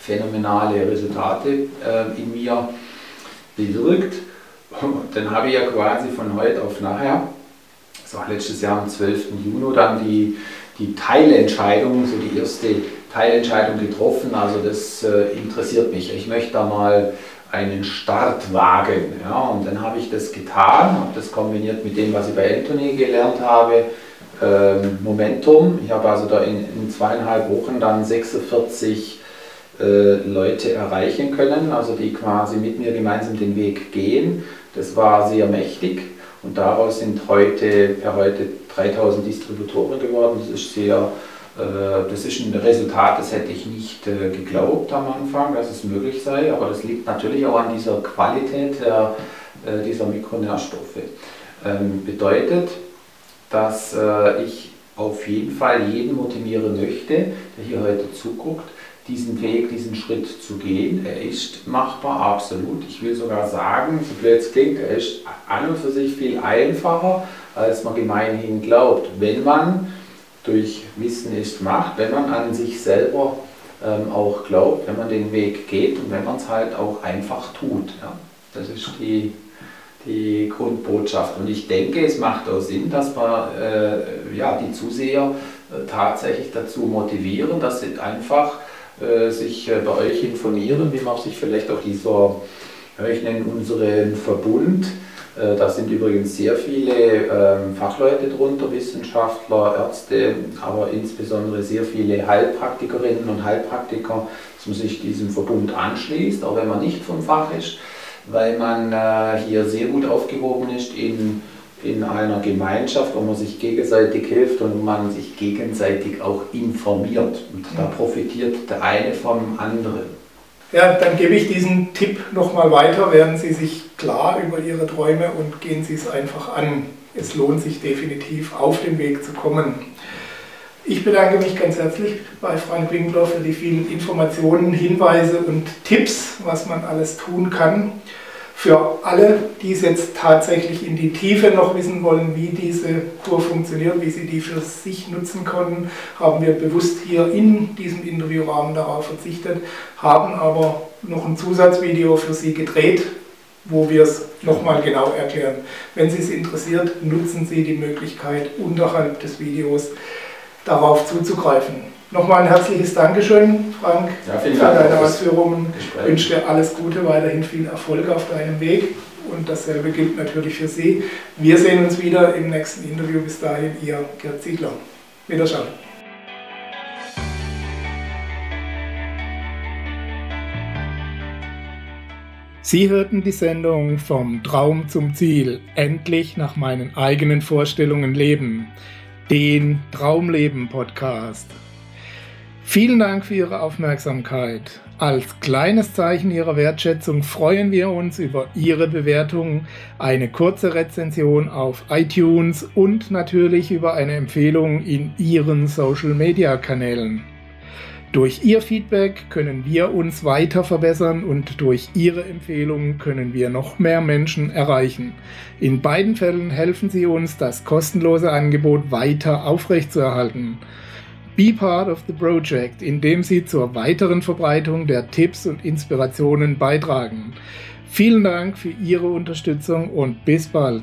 Speaker 2: phänomenale Resultate äh, in mir bewirkt. Und dann habe ich ja quasi von heute auf nachher, das war letztes Jahr am 12. Juni, dann die, die Teilentscheidung, so die erste Teilentscheidung getroffen. Also das äh, interessiert mich. Ich möchte da mal einen Start wagen. Ja, und dann habe ich das getan, habe das kombiniert mit dem, was ich bei Anthony gelernt habe, ähm, Momentum. Ich habe also da in, in, zweieinhalb Wochen dann 46 äh, Leute erreichen können, also die quasi mit mir gemeinsam den Weg gehen. Das war sehr mächtig und daraus sind heute per heute 3000 Distributoren geworden. Das ist sehr das ist ein Resultat, das hätte ich nicht äh, geglaubt am Anfang, dass es möglich sei, aber das liegt natürlich auch an dieser Qualität äh, dieser Mikronährstoffe. Ähm, bedeutet, dass ich auf jeden Fall jeden motivieren möchte, der hier heute zuguckt, diesen Weg, diesen Schritt zu gehen. Er ist machbar, absolut. Ich will sogar sagen, so blöd es klingt, er ist an und für sich viel einfacher, als man gemeinhin glaubt, wenn man durch Wissen ist Macht, wenn man an sich selber ähm, auch glaubt, wenn man den Weg geht und wenn man es halt auch einfach tut. Ja. Das ist die, die Grundbotschaft. Und ich denke, es macht auch Sinn, dass wir äh, ja, die Zuseher äh, tatsächlich dazu motivieren, dass sie einfach äh, sich äh, bei euch informieren, wie man sich vielleicht auch dieser, ich nenne unseren Verbund, da sind übrigens sehr viele ähm, Fachleute drunter, Wissenschaftler, Ärzte, aber insbesondere sehr viele Heilpraktikerinnen und Heilpraktiker, dass man sich diesem Verbund anschließt, auch wenn man nicht vom Fach ist, weil man äh, hier sehr gut aufgehoben ist in, in einer Gemeinschaft, wo man sich gegenseitig hilft und wo man sich gegenseitig auch informiert. Und da profitiert der eine vom anderen.
Speaker 1: Ja, dann gebe ich diesen Tipp nochmal weiter. Werden Sie sich klar über Ihre Träume und gehen Sie es einfach an. Es lohnt sich definitiv, auf den Weg zu kommen. Ich bedanke mich ganz herzlich bei Frank Winkler für die vielen Informationen, Hinweise und Tipps, was man alles tun kann. Für alle, die es jetzt tatsächlich in die Tiefe noch wissen wollen, wie diese Kur funktioniert, wie sie die für sich nutzen konnten, haben wir bewusst hier in diesem Interviewrahmen darauf verzichtet, haben aber noch ein Zusatzvideo für Sie gedreht, wo wir es nochmal genau erklären. Wenn Sie es interessiert, nutzen Sie die Möglichkeit unterhalb des Videos darauf zuzugreifen. Nochmal ein herzliches Dankeschön, Frank,
Speaker 2: ja,
Speaker 1: für deine Ausführungen. Ich wünsche dir alles Gute, weiterhin viel Erfolg auf deinem Weg. Und dasselbe gilt natürlich für Sie. Wir sehen uns wieder im nächsten Interview. Bis dahin, Ihr Gerd Ziegler. Wiederschauen. Sie hörten die Sendung Vom Traum zum Ziel, endlich nach meinen eigenen Vorstellungen leben, den Traumleben Podcast. Vielen Dank für Ihre Aufmerksamkeit. Als kleines Zeichen Ihrer Wertschätzung freuen wir uns über Ihre Bewertung, eine kurze Rezension auf iTunes und natürlich über eine Empfehlung in Ihren Social-Media-Kanälen. Durch Ihr Feedback können wir uns weiter verbessern und durch Ihre Empfehlungen können wir noch mehr Menschen erreichen. In beiden Fällen helfen Sie uns, das kostenlose Angebot weiter aufrechtzuerhalten. Be part of the project, indem Sie zur weiteren Verbreitung der Tipps und Inspirationen beitragen. Vielen Dank für Ihre Unterstützung und bis bald.